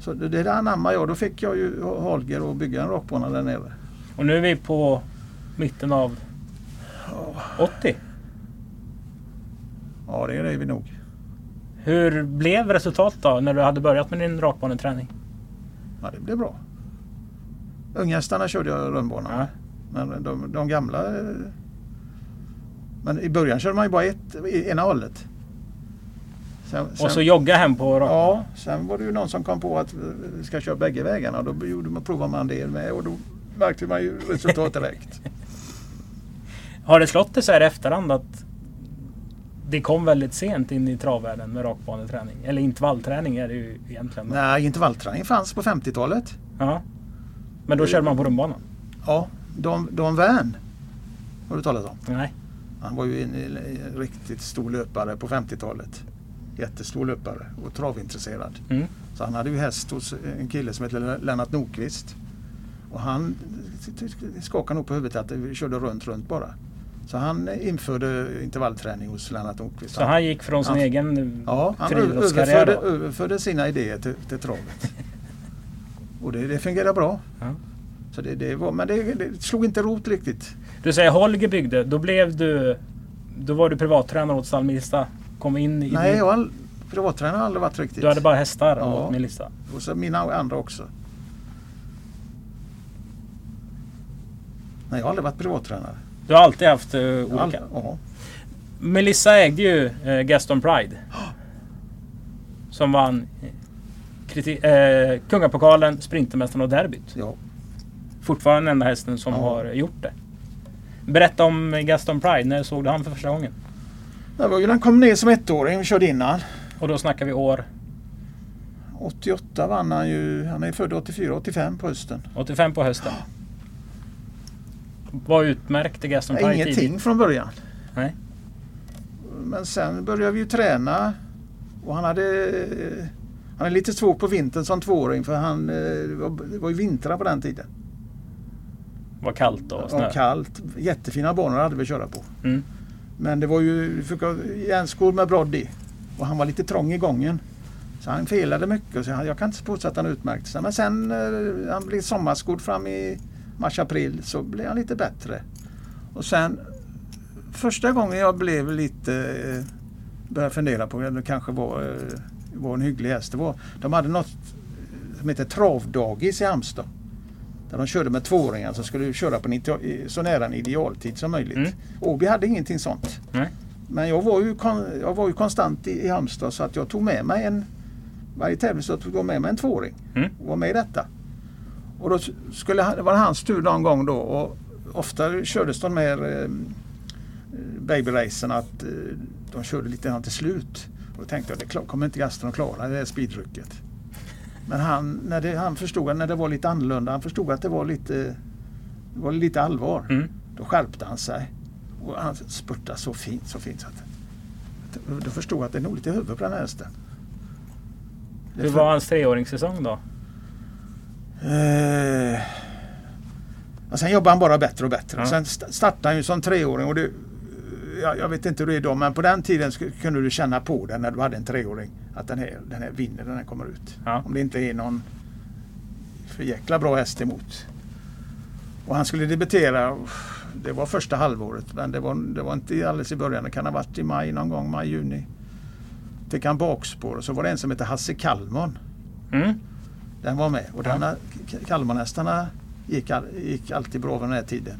B: Så det, det där anammar jag. Då fick jag ju Holger att bygga en rakbana där nere.
A: Och nu är vi på mitten av 80.
B: Ja, det är vi nog.
A: Hur blev resultatet då när du hade börjat med din rakbaneträning?
B: Ja, det blev bra. Unghästarna körde jag rundbanan.
A: Ja.
B: Men de, de gamla... eh, Men i början körde man ju bara ett, ena hållet. Sen,
A: Och så jogga hem på rakbanan?
B: Ja, sen var det ju någon som kom på att eh, vi ska köra bägge vägarna. Då gjorde man, provade man det med och då märkte man ju resultat direkt.
A: Har det slått dig så här i efterhand att det kom väldigt sent in i travvärlden med rakbaneträning? Eller intervallträning är det ju egentligen.
B: Nej, intervallträning fanns på 50-talet.
A: Ja. Men då körde man på rundbanan?
B: Ja, Don, Don Wern har du talat om.
A: Nej.
B: Han var ju en, en riktigt stor löpare på 50-talet. Jättestor löpare och travintresserad.
A: Mm.
B: Så han hade ju häst hos en kille som hette Lennart Nordqvist. Och han skakade nog på huvudet att vi körde runt, runt bara. Så han införde intervallträning hos Lennart Nordqvist.
A: Så han gick från sin
B: Han-
A: egen
B: Ja, han överförde, överförde sina idéer till, till travet. Och det, det fungerar bra.
A: Ja.
B: Så det, det var, men det, det slog inte rot riktigt.
A: Du säger Holger byggde. Då blev du... Då var du privattränare åt stall Melissa. Kom in i...
B: Nej, jag all- privattränare har aldrig varit riktigt.
A: Du hade bara hästar
B: Ja.
A: åt Melissa.
B: Och så mina andra också. Nej, jag har aldrig varit privattränare.
A: Du har alltid haft uh, olika.
B: Ja.
A: Melissa ägde ju eh, Gaston Pride. Som vann eh, kriti- eh, Kungapokalen, Sprintermästaren och derbyt.
B: ja.
A: Fortfarande den enda hästen som
B: Ja.
A: har gjort det. Berätta om Gaston Pride. När såg du han för första gången?
B: Det var ju han kom ner som ettåring. Vi körde innan.
A: Och då snackar vi år
B: 88 vann han ju. Han är född 84, 85 på hösten.
A: 85 på hösten. Vad utmärkte Gaston Pride
B: ingenting
A: tidigt?
B: från början.
A: Nej.
B: Men sen började vi ju träna. Och han hade... Han är lite svår på vintern som tvååring för han, eh, det var, det ju vintrar på den tiden.
A: Var kallt och snö.
B: Och kallt. Jättefina banor hade vi att köra på.
A: Mm.
B: Men det var ju järnskor med brodd i. Och han var lite trång i gången. Så han felade mycket. Så jag, jag kan inte påstå att han utmärkte sig. Men sen eh, han blev sommarskor fram i mars-april så blev han lite bättre. Och sen första gången jag blev lite eh, började fundera på det kanske var, eh, var en hygglig häst. Det var, de hade något som heter travdagis i Halmstad. Där de körde med tvååringar som skulle köra på en, så nära en idealtid som möjligt.
A: Mm.
B: Åby hade ingenting sånt.
A: Nej.
B: Men jag var ju, kon, jag var ju konstant i, i Halmstad så att jag tog med mig en varje tävling så tog jag med mig en tvååring
A: Mm.
B: och var med i detta. Och då skulle han, det var hans tur någon gång då och ofta kördes de här eh, babyracen att eh, de körde lite grann till slut. Och då tänkte jag det kommer inte Gaston att klara det här speedrycket. Men han, när det, han förstod att när det var lite annorlunda, han förstod att det var lite, det var lite allvar.
A: Mm.
B: Då skärpte han sig. Och han spurtade så fint, så fint. Så att, då förstod jag att det är nog lite huvud på den här hästen. Det
A: Hur var hans treåringssäsong då?
B: Eh, och sen jobbade han bara bättre och bättre.
A: Ja.
B: Sen st- startade han ju som treåring. Och det, jag, jag vet inte hur det är idag men på den tiden kunde du känna på det när du hade en treåring. Att den här, den här vinner, den här kommer ut.
A: Ja.
B: Om det inte är någon för jäkla bra häst emot. Och han skulle debutera, det var första halvåret men det var, det var inte alldeles i början. Det kan ha varit i maj någon gång, maj, juni. Fick han bakspår och så var det en som hette Hasse Kalmon.
A: Mm.
B: Den var med och denna, K- Kalmarhästarna gick, gick alltid bra vid den här tiden.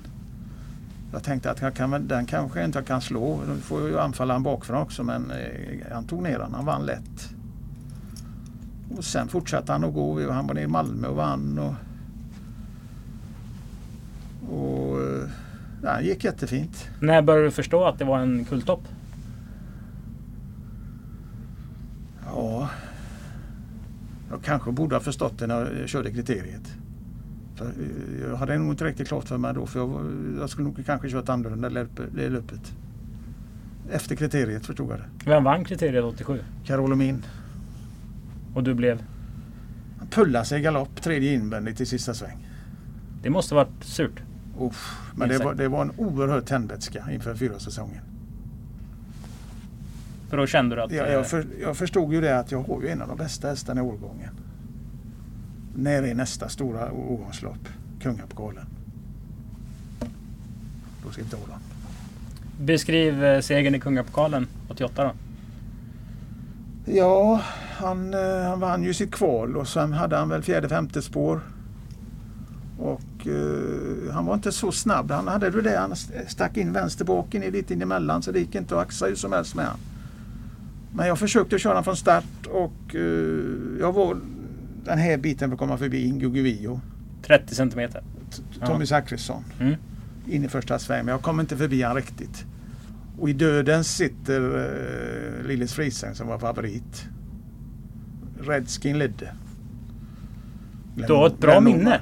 B: Jag tänkte att jag kan, den kanske jag inte kan slå. Då får jag ju anfalla han bakifrån också men eh, han tog ner den. Han vann lätt. Och sen fortsatte han att gå. Han var nere i Malmö och vann. Och, och eh, ja, det gick jättefint.
A: När började du förstå att det var en kulttopp?
B: Ja, jag kanske borde ha förstått det när jag körde kriteriet. För eh, jag hade nog inte riktigt klart för mig då för jag, jag skulle nog kanske kört annorlunda det löpet-. Efter kriteriet förstod jag det.
A: Vem vann kriteriet 87?
B: Carolo Min.
A: Och du blev?
B: Han pullade sig i galopp tredje invändigt i sista sväng.
A: Det måste varit surt.
B: Uff, men det var, det var en oerhörd tändvätska inför fyrasäsongen.
A: För då kände du att...
B: Jag,
A: eh,
B: jag, för, jag förstod ju det att jag har ju en av de bästa hästarna i årgången. När är nästa stora årgångslopp? Kungapokalen. Då ska vi ta den.
A: Beskriv eh, segern i Kungapokalen 88 då.
B: Ja, han, eh, han vann ju sitt kval och sen hade han väl fjärde femte spår. Och eh, han var inte så snabb. Han hade det han stack in vänster i lite in emellan så det gick inte att axa hur som helst med han. Men jag försökte köra från start och eh, jag var den här biten för att komma förbi Ingo Guvio,
A: 30 centimeter.
B: Tommy Zachrisson,
A: Mm.
B: in i första sväng. Men jag kom inte förbi han riktigt. Och i döden sitter uh, Lillis Frisäng som var favorit. Redskin ledde.
A: Du har ett bra minne.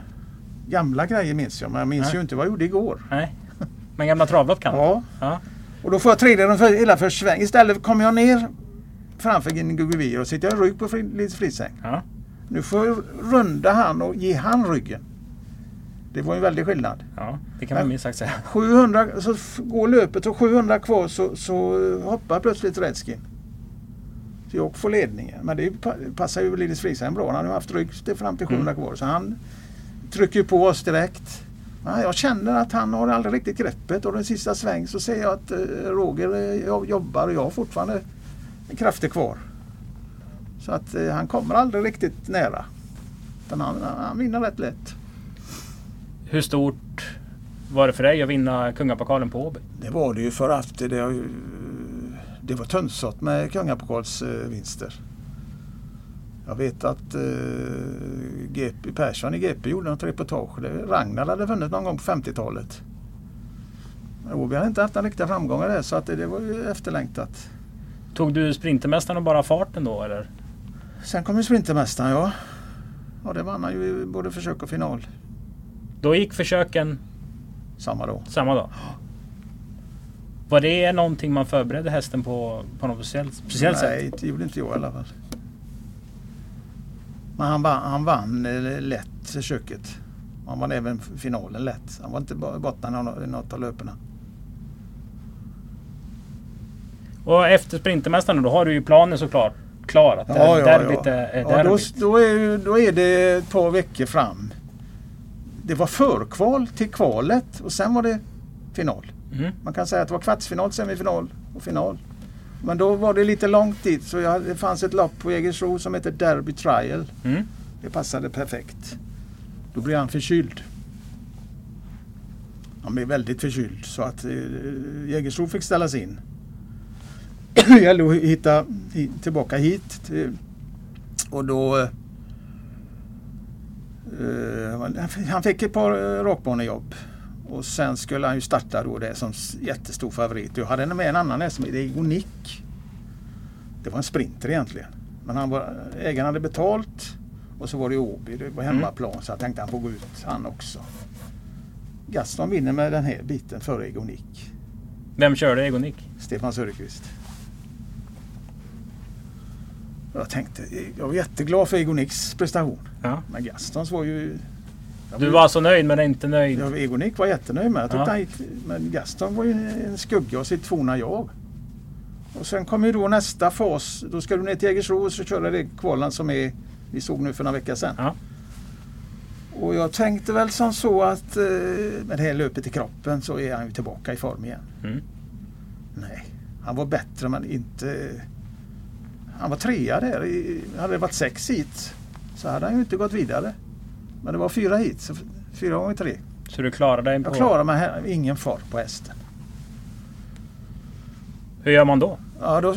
B: Gamla grejer minns jag, men jag minns
A: Nej.
B: ju inte vad jag gjorde igår.
A: Nej. Men gamla travlopp kan?
B: Ja,
A: Ja.
B: och då får jag tredje för, hela för sväng. Istället kommer jag ner framför Guguvir och sitter jag rygg på Fri- Lillis Frisäng.
A: ja.
B: Nu får jag runda han och ge han ryggen. Det var en väldig skillnad.
A: Ja, det kan man minst sagt säga.
B: 700, så går löpet och 700 kvar så, så hoppar plötsligt Redskin. Så jag får ledningen. Men det pa- passar ju Linus Friesheim bra. Han har haft rygg fram till 700 kvar. Så han trycker på oss direkt. Men jag känner att han har aldrig riktigt greppet och den sista sväng så ser jag att eh, Roger eh, jobb- jobbar och jag har fortfarande krafter kvar. Så att eh, han kommer aldrig riktigt nära. Men han, han vinner rätt lätt.
A: Hur stort var det för dig att vinna kungapokalen på Åby?
B: Det var det ju för att det, det, det var tunnsått med kungapokalsvinster. Jag vet att eh, GP, Persson i GP gjorde något reportage. Det, Ragnar hade vunnit någon gång på 50-talet. Men Åby hade inte haft några riktiga framgångar där så att det, det var ju efterlängtat.
A: Tog du Sprintermästaren och bara farten då eller?
B: Sen kom ju Sprintermästaren ja. Och det vann han ju i både försök och final
A: Då gick försöken
B: samma dag.
A: samma dag? Var det någonting man förberedde hästen på, på något speciellt, speciellt sätt?
B: Nej, det gjorde inte jag i alla fall. Men han vann, han vann eh, lätt försöket. Han vann även finalen lätt. Han var inte nå- i något av löperna.
A: Och efter Sprintermästaren då har du ju planen såklart klar. Att ja, derbyt är, är
B: ja då,
A: derbyt.
B: då, är, då är det ett par veckor fram. Det var förkval till kvalet och sen var det final.
A: Mhm.
B: Man kan säga att det var kvartsfinal, semifinal och final. Men då var det lite långt dit så jag, det fanns ett lopp på Jägersro som heter Derby Trial.
A: Mm.
B: Det passade perfekt. Då blev han förkyld. Han blev väldigt förkyld så att eh, Jägersro fick ställas in. Det gällde att hitta hi- tillbaka hit. Och då... eh, eh, han fick ett par eh, rakbanejobb. Och sen skulle han ju starta då det som jättestor favorit. Jag hade med en annan häst som heter Egonic. Det var en sprinter egentligen. Men han var, ägaren hade betalt och så var det Åby, det var hemmaplan så jag tänkte han får gå ut han också. Gaston vinner med den här biten före Egonic.
A: Vem körde Egon Nick?
B: Stefan Söderqvist. Jag tänkte, jag var jätteglad för Egonics prestation.
A: Ja.
B: Men Gastons var ju... jag
A: Du var så nöjd men inte nöjd?
B: Ja, Egonic var jättenöjd med. Jag
A: Ja.
B: gick, men Gaston var ju en skugga av sitt forna jag. Och sen kommer ju då nästa fas. Då ska du ner till Jägersro och så köra det kvalen som är, vi såg nu för några veckor sedan.
A: Ja.
B: Och jag tänkte väl som så att eh, med det här löpet i kroppen så är han ju tillbaka i form igen.
A: Mm.
B: Nej, han var bättre men inte... Han var trea där. Hade det varit sex hit så hade han ju inte gått vidare. Men det var fyra hit, så fyra gånger tre.
A: Så du klarade dig på...
B: Jag klarar mig här, ingen fart på hästen.
A: Hur gör man då?
B: Ja, då,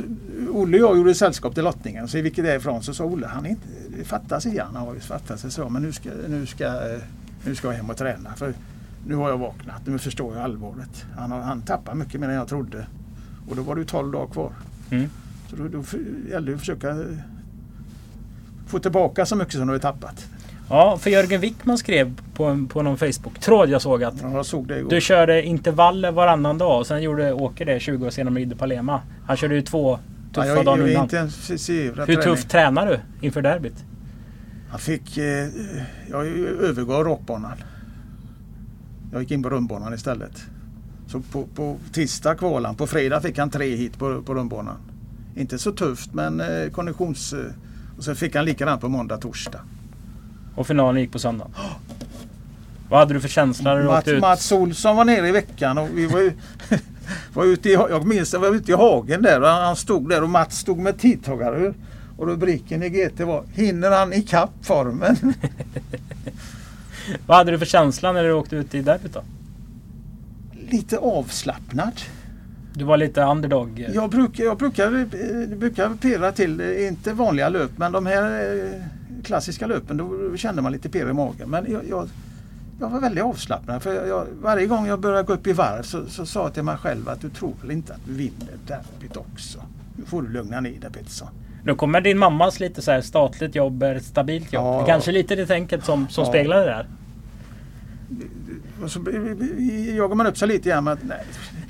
B: Olle och jag gjorde sällskap till lottningen. Så vilket det är ifrån så sa Olle, han inte, det fattas igen. Han har ju fattat sig så. Men nu ska, nu, ska, nu ska jag hem och träna. För nu har jag vaknat. Nu förstår jag allvaret. Han, har, han tappar mycket mer än jag trodde. Och då var det ju 12 dagar kvar.
A: Mm.
B: Så då, då gällde det att försöka få tillbaka så mycket som du har tappat.
A: Ja, för Jörgen Wickman skrev på, en, på någon Facebook-tråd jag såg att
B: Ja, Jag såg
A: du körde intervaller varannan dag och sen gjorde Åke det 20 år senare med Ridder Palema. Han körde ju två
B: ja,
A: tuffa
B: jag,
A: dagar
B: jag
A: innan. Hur
B: träning.
A: tufft tränar du inför derbyt?
B: Han fick... Eh, jag övergav rakbanan. Jag gick in på rundbanan istället. Så på, på tisdag kvalade han. På fredag fick han tre hit på, på rundbanan. Inte så tufft men eh, konditions... Eh, och så fick han likadant på måndag, torsdag.
A: Och finalen gick på söndag. Vad hade du för känsla när du
B: Mats,
A: åkte ut?
B: Mats Olsson var nere i veckan och vi var, ju, var ute i, jag minns jag var ute i hagen där och han stod där och Mats stod med tidtagarur. Och rubriken i GT var Hinner han ikapp formen?
A: Vad hade du för känsla när du åkte ut i derbyt då?
B: Lite avslappnad.
A: Du var lite underdog.
B: Jag brukar, jag brukar, eh, brukar pera till, eh, inte vanliga löp, men de här eh, klassiska löpen då kände man lite pirr i magen. Men jag, jag, jag var väldigt avslappnad. För jag, jag, varje gång jag började gå upp i varv så, så sa jag till mig själv att du tror väl inte att du vinner derbyt också. Nu får du lugna ner dig Pettersson.
A: Nu kommer din mammas lite så här statligt jobb, ett stabilt jobb.
B: Ja.
A: Det kanske är lite det tänket som, som
B: Ja.
A: speglar det där.
B: Och så jagar man upp sig lite grann med att nej,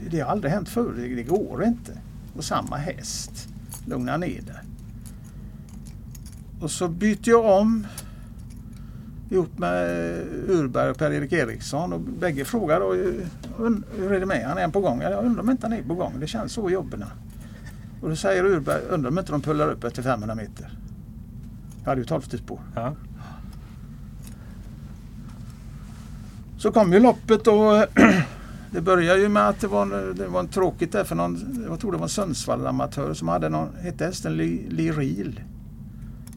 B: det har aldrig hänt förr. Det, det går inte. Och samma häst. Lugna ner dig. Och så byter jag om. ihop med Urberg och Per-Erik Eriksson och bägge frågar då, hur är det med han är på gång? Jag undrar om inte han är på gång. Det känns så i jobben. Och då säger Urberg, undrar om inte de pullar upp efter 500 meter. Jag hade ju 12 spår. Ja. Så kom ju loppet och det började ju med att det var, det var en tråkigt där för någon, jag tror det var en Sundsvall-amatör som hade någon, hette hästen Liril.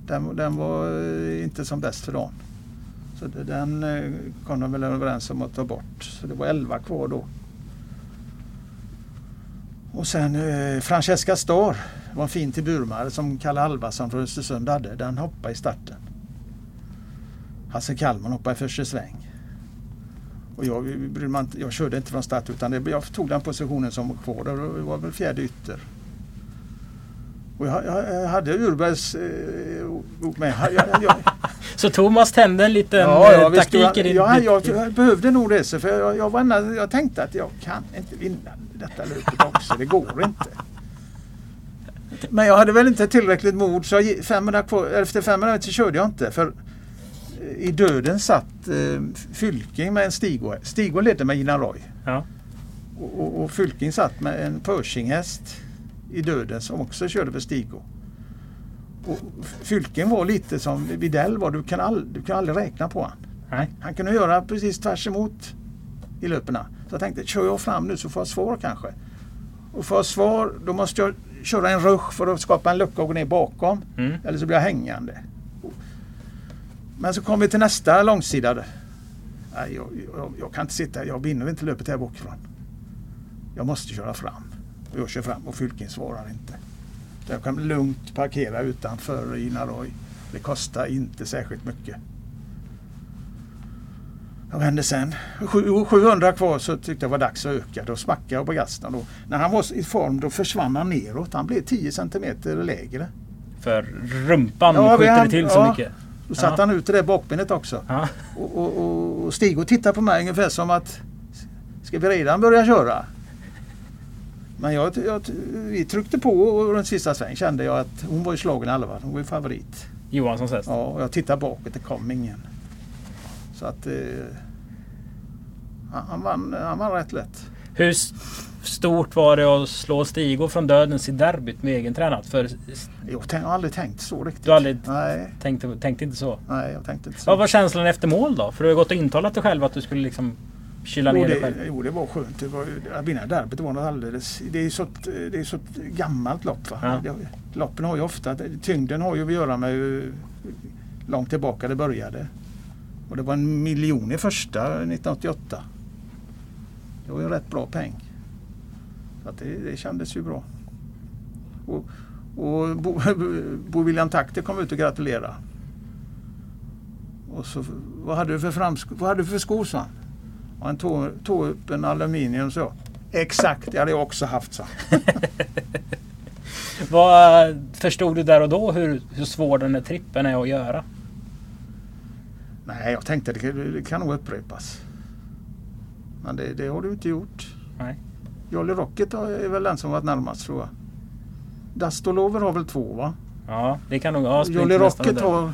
B: Den, den var eh, inte som bäst för dagen. Så den eh, kom de väl överens om att ta bort. Så det var 11 kvar då. Och sen eh, Francesca Star var en fin till Burmare som Kalle Alvarsson från Östersund hade. Den hoppade i starten. Hasse Kalman hoppade i första sväng. Och jag, jag körde inte från start utan jag tog den positionen som var kvar. Det var väl fjärde ytter. Och jag, jag hade Urbergs eh, med. Jag, jag,
A: så Thomas tände en liten ja, ja, eh, taktik
B: i din... Ja, jag, jag behövde nog det. För jag, jag, var, jag tänkte att jag kan inte vinna detta löpet också. Det går inte. Men jag hade väl inte tillräckligt mod så 500 kvar, efter 500 meter körde jag inte. För i döden satt eh, Fylking med en Stigo. Stigo ledde med Gina Roy. Ja. Och, och, och, Fylking satt med en Pershing-häst i döden som också körde för Stigo. Och Fylking var lite som Videll var. Du kan, all, du kan aldrig räkna på honom. Nej. Han kunde göra precis tvärs emot i löperna. Så jag tänkte, kör jag fram nu så får jag svar kanske. Och får jag svar då måste jag köra en rush för att skapa en lucka och gå ner bakom. Mm. Eller så blir jag hängande. Men så kom vi till nästa långsida. Nej, jag, jag, jag, kan inte sitta, jag vinner inte löpet här bakifrån. Jag måste köra fram. Och jag kör fram och Fylking svarar inte. Jag kan lugnt parkera utanför Inaroy. Det kostar inte särskilt mycket. Vad hände sen? 700 kvar så tyckte jag var dags att öka. Då smackade jag på gasen. Då, när han var i form då försvann han neråt. Han blev 10 cm lägre.
A: För rumpan ja, skjuter det till så ja, mycket?
B: Då satte ja. han ut det där bakbenet också. Ja. Och, och, och Stig och tittade på mig ungefär som att Ska vi redan börja köra? Men jag, jag, vi tryckte på och den sista sväng kände jag att hon var ju slagen i alla fall. Hon var ju favorit.
A: Johanssons häst?
B: Ja, och jag tittade bakåt. Det kom ingen. Så att eh, han, vann, han vann rätt lätt.
A: Hur stort var det att slå Stigo från dödens i derbyt med egentränat? För...
B: Jag har aldrig tänkt så riktigt.
A: Du har aldrig Nej. Tänkt, tänkte inte så?
B: Nej, jag tänkte inte så.
A: Vad var känslan efter mål då? För du har gått och intalat dig själv att du skulle liksom kyla ner
B: dig
A: själv?
B: Jo, det var skönt. Det var, att vinna derbyt var något alldeles... Det är så det är så gammalt lopp. Va? Ja. Loppen har ju ofta... Tyngden har ju att göra med hur långt tillbaka det började. Och det var en miljon i första 1988. Det var ju rätt bra peng. Så det, det kändes ju bra. Och, och Bo, Bo William Takter kom ut och gratulerade. Och så, vad hade du för, framsk vad hade du för skor, sa han. Och han tog, tog upp en aluminium så. Exakt, det hade jag också haft, så.
A: Vad förstod du där och då hur, hur svår den här trippen är att göra?
B: Nej, jag tänkte det, det kan nog upprepas. Men det, det har du inte gjort. Nej. Jolly Rocket är väl den som varit närmast tror jag. Dastolover har väl två va?
A: Ja, det kan nog ha
B: Jolly Rocket har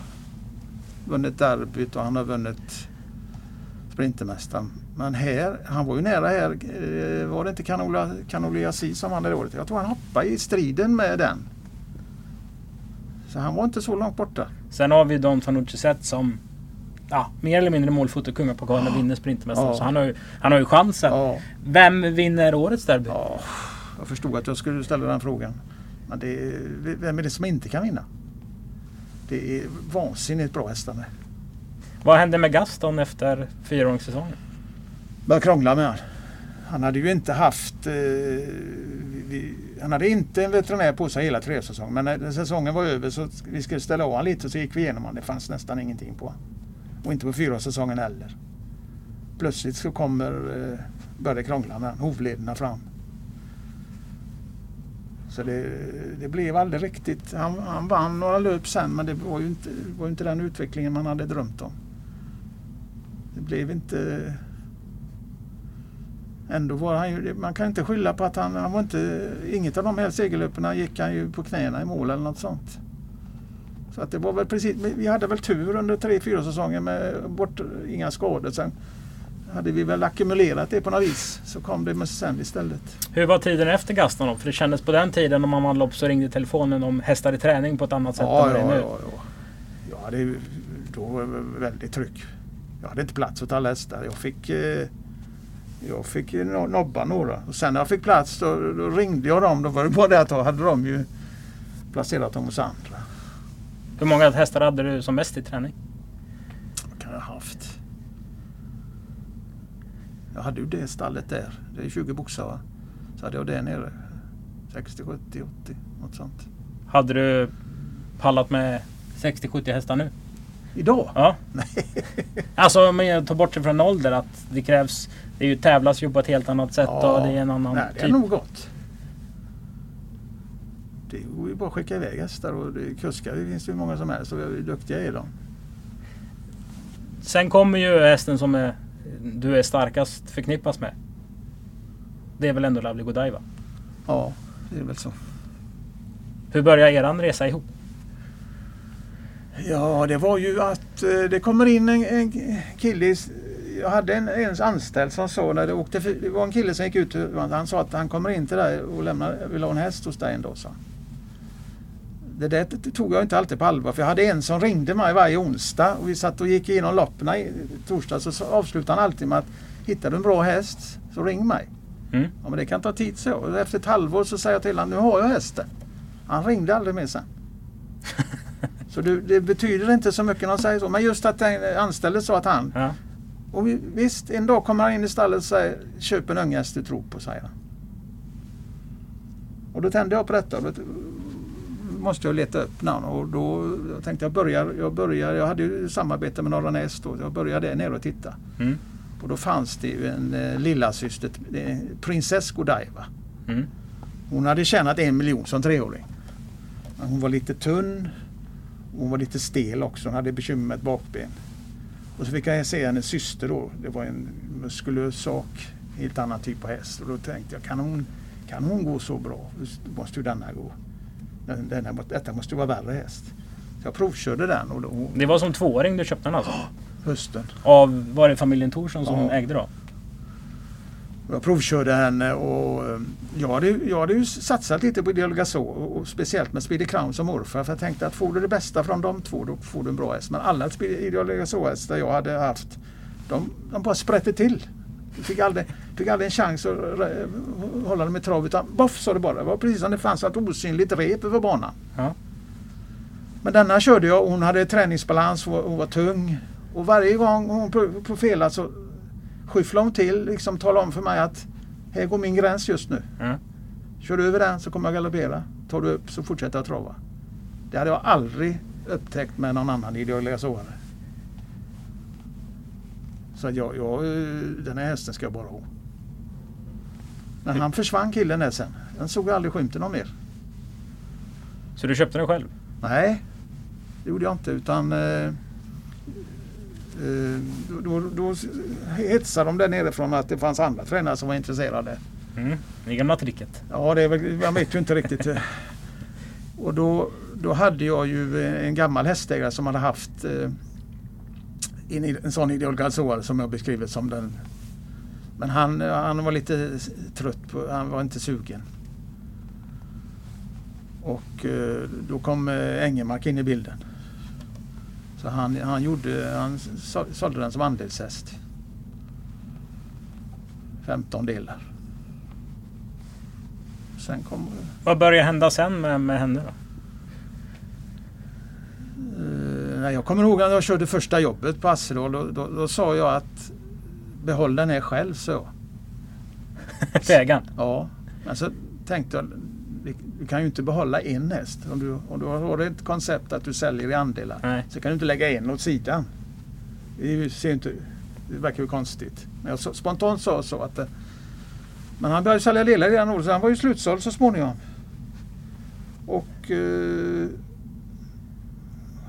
B: vunnit derbyt och han har vunnit Sprintermästaren. Men här, han var ju nära här. Eh, var det inte Canolia Si som han det året? Jag tror han hoppade i striden med den. Så han var inte så långt borta.
A: Sen har vi Don Fanucci som ja, mer eller mindre målfoto kungapokalen och vinner Sprintermästaren. Ja. Så han har, ju, han har ju chansen. Ja. Vem vinner årets derby?
B: Ja, jag förstod att jag skulle ställa den frågan. Men det, vem är det som inte kan vinna? Det är vansinnigt bra hästar med.
A: Vad hände med Gaston efter fyraåringssäsongen?
B: Började krångla med honom. Han hade ju inte haft... Eh, vi, han hade inte en veterinär på sig hela treårssäsongen. Men när säsongen var över så vi skulle ställa av honom lite så gick vi igenom honom. Det fanns nästan ingenting på och inte på fyraårssäsongen heller. Plötsligt så kommer... Eh, krångla med hovlederna fram. Så det, det, blev aldrig riktigt. Han, han vann några löp sen men det var ju inte, var inte den utvecklingen man hade drömt om. Det blev inte Ändå var han ju, man kan inte skylla på att han, han var inte, inget av de här segerlöpen gick han ju på knäna i mål eller något sånt. Så att det var väl precis, vi hade väl tur under tre, fyra säsonger med bort, inga skador. Sen hade vi väl ackumulerat det på något vis. Så kom det med sen istället.
A: Hur var tiden efter Gaston då? För det kändes på den tiden om man var lopp så ringde telefonen om hästar i träning på ett annat sätt
B: Ja,
A: än vad
B: ja,
A: det är
B: ja,
A: nu.
B: ja. Jag hade då var det väldigt tryck. Jag hade inte plats åt alla hästar. Jag fick, eh, jag fick nobba några. Och sen när jag fick plats då, då ringde jag dem. Då var det bara det att då hade de ju placerat dem hos andra.
A: Hur många hästar hade du som mest i träning?
B: Vad kan jag ha haft? Jag hade ju det stallet där. Det är 20 boxar va? Så hade jag det nere. 60, 70, 80 något sånt.
A: Hade du pallat med 60-70 hästar nu?
B: Idag?
A: Ja.
B: Nej.
A: Alltså om jag tar bort det från ålder att det krävs Det är ju tävlas ju på ett helt annat sätt och det är en annan
B: Nej, det är
A: typ.
B: nog gott. Det går ju bara att skicka iväg hästar och det, kuskar det finns ju många som helst och duktiga är de.
A: Sen kommer ju hästen som är, du är starkast förknippas med. Det är väl ändå Lovely Godiva?
B: Ja, det är väl så.
A: Hur börjar eran resa ihop?
B: Ja, det var ju att eh, det kommer in en, en kille. Jag hade en, en anställd som sa när det åkte, det var en kille som gick ut. Han sa att han kommer in till dig och lämnar, vill ha en häst hos dig en dag. sa han. Det där t- tog jag inte alltid på allvar för jag hade en som ringde mig varje onsdag och vi satt och gick igenom loppen i torsdag så avslutade han alltid med att hittar du en bra häst så ring mig.
A: Mm.
B: Ja, men det kan ta tid så. Och Efter ett halvår så säger jag till honom, nu har jag hästen. Han ringde aldrig mer sen. Så det, det betyder inte så mycket när han säger så. Men just att den anställde sa att han,
A: Ja.
B: och vi, visst en dag kommer han in i stallet och säger köp en ung häst du tror på, säger han. Och då tände jag på detta. Måste jag leta upp namn och då tänkte jag börja, jag börjar, jag hade ju samarbete med Norra Näs då. Jag började där nere och titta.
A: Mm.
B: Och då fanns det ju en eh, lillasyster, eh, prinsess Godiva.
A: Mm.
B: Hon hade tjänat en miljon som treåring. Men hon var lite tunn. Hon var lite stel också. Hon hade bekymmer med ett bakben. Och så fick jag se hennes syster då. Det var en muskulös sak. Helt annan typ av häst. Och då tänkte jag, kan hon, kan hon gå så bra? Då måste ju denna gå. Den, denna, detta måste vara värre häst. Så jag provkörde den och då,
A: Det var som tvååring du köpte den alltså?
B: hösten.
A: Av, var det familjen Thorsson som
B: Ja.
A: ägde då?
B: Jag provkörde henne och eh, jag hade, jag hade ju satsat lite på Ideologaså och speciellt med Speedy Crown som morfar. För jag tänkte att får du det bästa från de två då får du en bra häst. Men alla Ideologaså-hästar jag hade haft de, de bara sprätte till. Jag fick aldrig, fick aldrig en chans att hålla dem i trav utan boff sa det bara. Det var precis som det fanns ett osynligt rep över banan.
A: Ja.
B: Men denna körde jag och hon hade träningsbalans, hon var, hon var tung. Och varje gång hon pro- profilerade så skyfflade hon till, liksom talade om för mig att här går min gräns just nu.
A: Ja.
B: Kör du över den så kommer jag galoppera. Tar du upp så fortsätter jag trava. Det hade jag aldrig upptäckt med någon annan ideologisåare. Så att jag, jag, eh, den här hästen ska jag bara ha. Men han försvann killen där sen. Den såg jag aldrig skymten av mer.
A: Så du köpte den själv?
B: Nej, det gjorde jag inte utan eh, eh, då, då, hetsade de där nerifrån att det fanns andra tränare som var intresserade.
A: Mm. Det gamla tricket.
B: Ja, det är väl, jag vet ju inte riktigt. eh. Och då, då hade jag ju en gammal hästägare som hade haft eh, en, en sån ideolgasor som jag beskrivit som den. Men han, han var lite trött, på, han var inte sugen. Och eh, då kom eh, Engemark in i bilden. Så han, han, gjorde, han så- sålde den som andelshäst. 15 delar. Sen kom
A: Vad började hända sen med, med henne då?
B: Eh, nej, jag kommer ihåg när jag körde första jobbet på Assedal. Då, då, då sa jag att behåll den här själv, så.
A: Vägan?
B: Ja, men så tänkte jag du kan ju inte behålla en häst. Om du, om du har ett koncept att du säljer i andelar
A: Nej.
B: så kan du inte lägga en åt sidan. Det, ser inte, det verkar ju konstigt. Men jag så, spontant sa så att det, men han började sälja delar redan då så han var ju slutsåld så småningom. Och eh,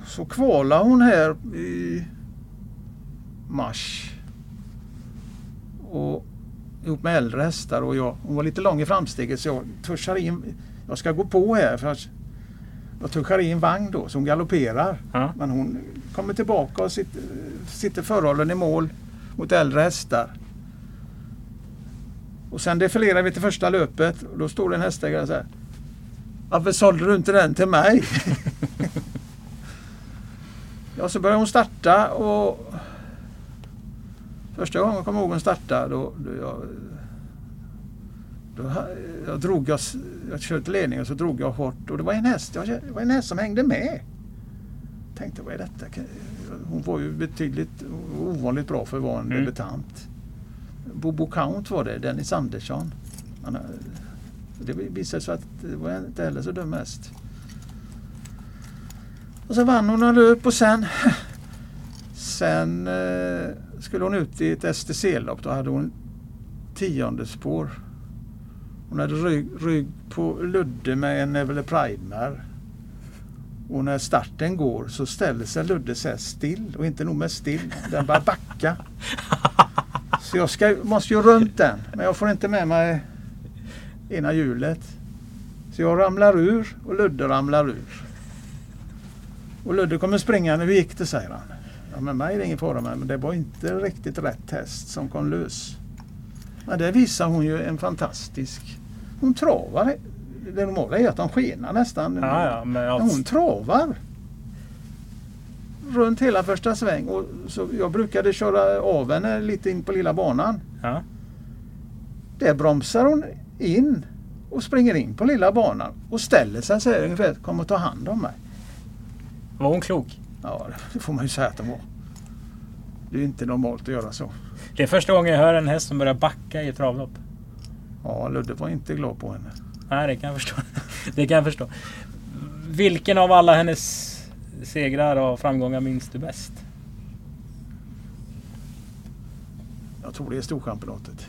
B: så kvalade hon här i mars. Och ihop med äldre hästar och jag, hon var lite lång i framsteget så jag tuschade in. Jag ska gå på här. För att, Jag tuschar i en vagn då så hon galopperar.
A: Ja.
B: Men hon kommer tillbaka och sitter, sitter förhållen i mål mot äldre hästar. Och sen defilerar vi till första löpet och då står det en hästägare och säger Varför sålde du inte den till mig? ja, så börjar hon starta och första gången jag kommer ihåg hon startade då, då jag, då, jag drog jag, jag körde till ledningen och så drog jag hårt och det var en häst, jag, det var en häst som hängde med. Tänkte vad är detta? Hon var ju betydligt ovanligt bra för att vara en
A: Mm.
B: debutant. Bobo Count var det, Dennis Andersson. Han, det visade sig att det var inte heller så dum häst. Och så vann hon några löp och sen Sen eh, skulle hon ut i ett STC-lopp. Då hade hon tionde spår. Hon hade rygg, rygg på Ludde med en Neville Pride-mär. Och när starten går så ställer sig Ludde häst still. Och inte nog med still, den bara backa. Så jag ska, måste ju runt den. Men jag får inte med mig ena hjulet. Så jag ramlar ur och Ludde ramlar ur. Och Ludde kommer springa, nu gick det? säger han. Ja, med mig är det ingen fara med, men det var inte riktigt rätt häst som kom lös. Men det visar hon ju en fantastisk... Hon travar. Det normala är att de skenar nästan.
A: Ja, ja,
B: hon travar. Runt hela första sväng. Och så jag brukade köra av henne lite in på lilla banan.
A: ja.
B: Där bromsar hon in och springer in på lilla banan och ställer sig så här ungefär. Kom och ta hand om mig.
A: Var hon klok?
B: Ja, det får man ju säga att de var. Det är inte normalt att göra så.
A: Det är första gången jag hör en häst som börjar backa i ett travlopp.
B: Ja, Ludde var inte glad på henne.
A: Nej, det kan jag förstå. Det kan jag förstå. Vilken av alla hennes segrar och framgångar minns du bäst?
B: Jag tror det är Storchampionatet.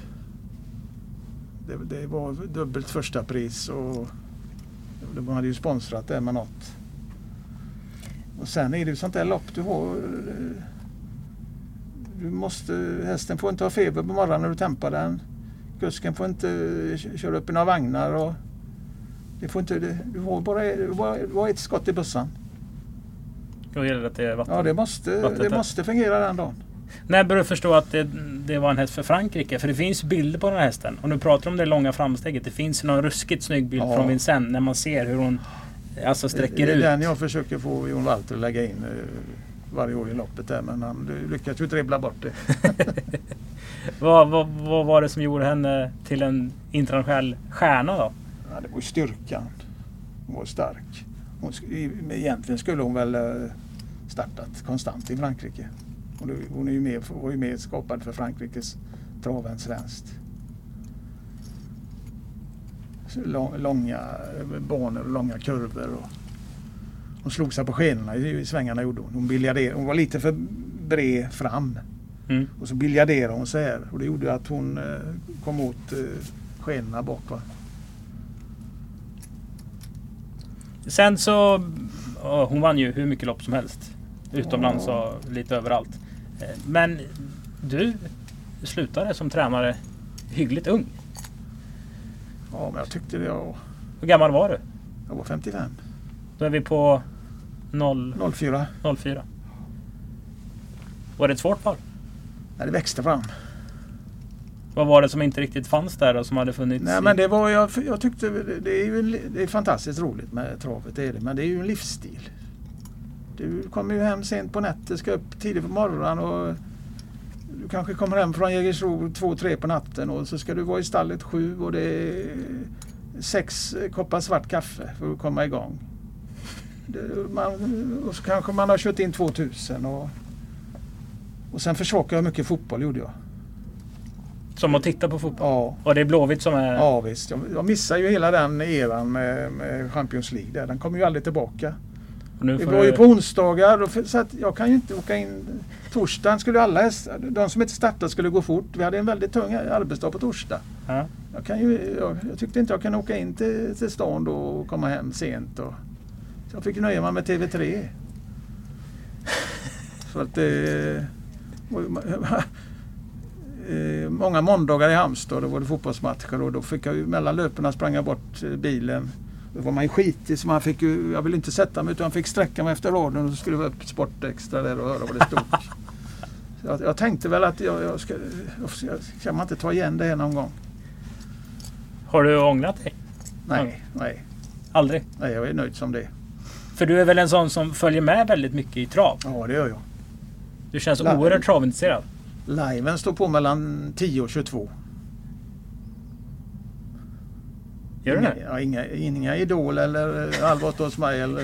B: Det, det var dubbelt första pris och de hade ju sponsrat det med något. Och sen är det ju sånt där lopp du har. Du måste, hästen får inte ha feber på morgonen när du tempar den. Kusken får inte eh, köra upp i några vagnar. Och det får inte, det- du, har bara, du har ett skott i bössan.
A: Då gäller det att det är vatten.
B: Ja, det måste, det måste fungera den dagen.
A: När började du förstå att det, det var en häst för Frankrike? För det finns bilder på den här hästen. Och nu pratar om det långa framsteget. Det finns någon ruskigt snygg bild
B: Ja.
A: från Vincennes när man ser hur hon alltså sträcker
B: det är
A: ut.
B: den jag försöker få Jon Walter att lägga in eh, varje år i loppet där men han lyckas ju dribbla bort det.
A: Vad, vad, vad var det som gjorde henne till en internationell stjärna då?
B: Ja, det var styrkan. Hon var stark. Hon, egentligen skulle hon väl eh, startat konstant i Frankrike. Hon, hon är ju med, var ju med skapad för Frankrikes trav än svenskt. Långa banor och långa kurvor. Och hon slog sig på skenorna i svängarna gjorde hon. Hon, biljarderade, hon var lite för bred fram.
A: Mm.
B: Och så biljarderade hon så här och det gjorde att hon eh, kom åt eh, skenorna bak. Va?
A: Sen så... Hon vann ju hur mycket lopp som helst. Utomlands och lite överallt. Eh, Men du slutade som tränare hyggligt ung.
B: Ja, men jag tyckte det. Jag,
A: Hur gammal var du?
B: jag var 55.
A: Då är vi på 0,
B: 04.
A: 04. Var det ett svårt val?
B: Nej, det växte fram.
A: Vad var det som inte riktigt fanns där och som hade funnits?
B: Nej,
A: i-
B: men det var jag, jag tyckte det- det är ju det är fantastiskt roligt med travet, det är det. Men det är ju en livsstil. Du kommer ju hem sent på nätter, ska upp tidigt på morgonen och du kanske kommer hem från Jägersro två, tre på natten och så ska du vara i stallet sju och det är sex koppar svart kaffe för att komma igång. Man, och så kanske man har kört in 2000 och, och sen försakade jag mycket fotboll gjorde jag.
A: Som att titta på fotboll?
B: Ja.
A: Och det är Blåvitt som är...
B: Ja visst, jag, jag missar ju hela den eran med, med Champions League där. Den kommer ju aldrig tillbaka. Det var ju på onsdagar och för, så att jag kan ju inte åka in. Torsdagen skulle alla hästar, de som inte startade skulle gå fort. Vi hade en väldigt tung arbetsdag på torsdag.
A: Ja.
B: Jag, kan ju, jag, jag tyckte inte jag kunde åka in till, till stan då och komma hem sent. Och, jag fick nöja mig med TV3. Så att det... eh, många måndagar i Halmstad då var det fotbollsmatcher och då fick jag ju mellan löpen sprang jag bort eh, bilen Då var man ju skitig så man fick ju, jag ville inte sätta mig utan jag fick sträcka mig efter raden och så skulle jag upp Sport Extra där och höra vad det stod. Jag, jag tänkte väl att jag, jag ska, jag, kan man inte ta igen det här någon gång?
A: Har du ångrat dig?
B: Nej, nej,
A: Aldrig?
B: nej jag är nöjd som det.
A: För du är väl en sån som följer med väldigt mycket i trav?
B: Ja det gör jag.
A: Du känns
B: La-
A: oerhört travintresserad.
B: Liven står på mellan 10 och 22.
A: Gör
B: inga,
A: det?
B: ja, inga, inga Idol eller eh, hos mig. Eller,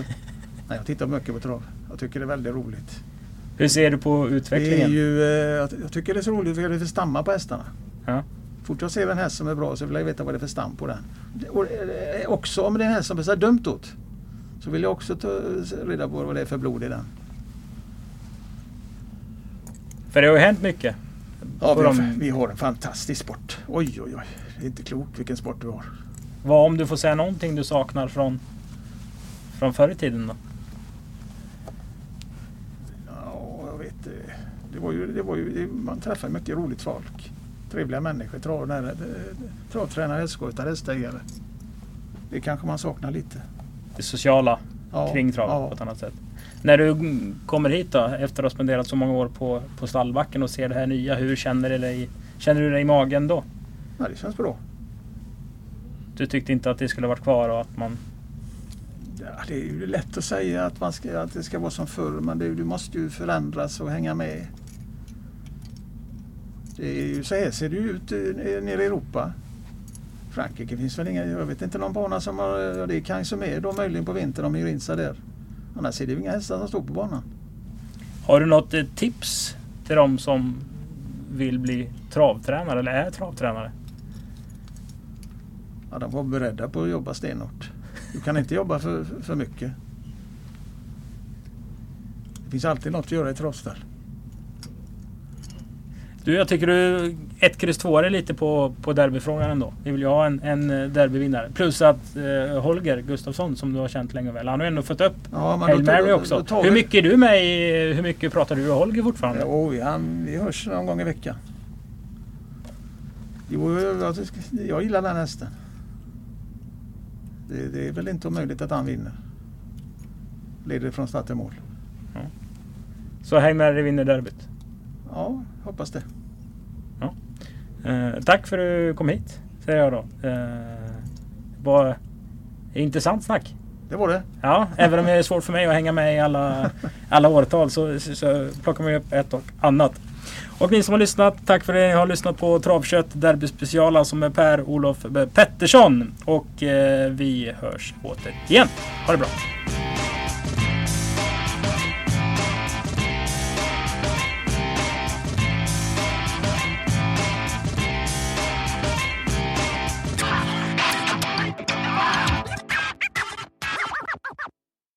B: nej, jag tittar mycket på trav. Jag tycker det är väldigt roligt.
A: Hur ser du på
B: Det är
A: utvecklingen?
B: ju, eh, jag tycker det är så roligt för det är för stammar på hästarna.
A: Ja.
B: Fort jag ser en häst som är bra så vill jag veta vad det är för stam på den. Och eh, också om det är en häst som är dumt åt. Så vill jag också ta reda på vad det är för blod i den.
A: För det har ju hänt mycket.
B: Ja, vi, har, vi har en fantastisk sport. Oj, oj, oj. Det är inte klokt vilken sport vi har.
A: Vad om du får säga någonting du saknar från, från förr i tiden då?
B: Ja, jag vet. Det var ju, det var ju, det, man träffar mycket roligt folk. Trevliga människor, travtränare, hästskötare, hästägare. Det kanske man saknar lite.
A: Det sociala
B: Ja,
A: kring trav
B: ja.
A: på ett annat sätt. När du mm, kommer hit då efter att ha spenderat så många år på, på stallbacken och ser det här nya. Hur känner du dig, känner du dig i magen då?
B: Ja, det känns bra.
A: Du tyckte inte att det skulle varit kvar och att man...
B: Ja, det är ju lätt att säga att, man ska, att det ska vara som förr men det, du måste ju förändras och hänga med. Det är ju, så här ser det ju ut eh, nere i Europa. Frankrike finns väl inga, jag vet inte någon bana som har, det är kanske med då möjligen på vintern om hyr in sig där. Annars är det ju inga hästar som står på banan.
A: Har du något eh, tips till de som vill bli travtränare eller är travtränare?
B: Ja, de var beredda på att jobba stenhårt. Du kan inte jobba för, för mycket. Det finns alltid något att göra i travstall.
A: Du, jag tycker du ett kryss två är lite på, på derbyfrågan ändå. Vi vill ju ha en, en eh, derbyvinnare. Plus att eh, Holger Gustafsson som du har känt länge väl. Han har ju ändå fått upp
B: Ja,
A: Hail Mary
B: då-
A: också.
B: då
A: Hur mycket är du med i... Hur mycket pratar du och Holger fortfarande?
B: Ja, vi, han, vi hörs någon gång i veckan. Jo, jag, jag gillar den hästen. Det, det är väl inte omöjligt att han vinner. Leder från start till mål.
A: Så Hail Mary vinner derbyt.
B: Ja, hoppas det.
A: Eh, tack för att du kom hit, säger jag då. Eh, var intressant snack.
B: Det var det.
A: Ja, även om det är svårt för mig att hänga med i alla, alla årtal så, så, så plockar man upp ett och annat. Och ni som har lyssnat, tack för att ni har lyssnat på Travkött Derby Special alltså med Per-Olof Pettersson. Och eh, vi hörs åter igen. Ha det bra!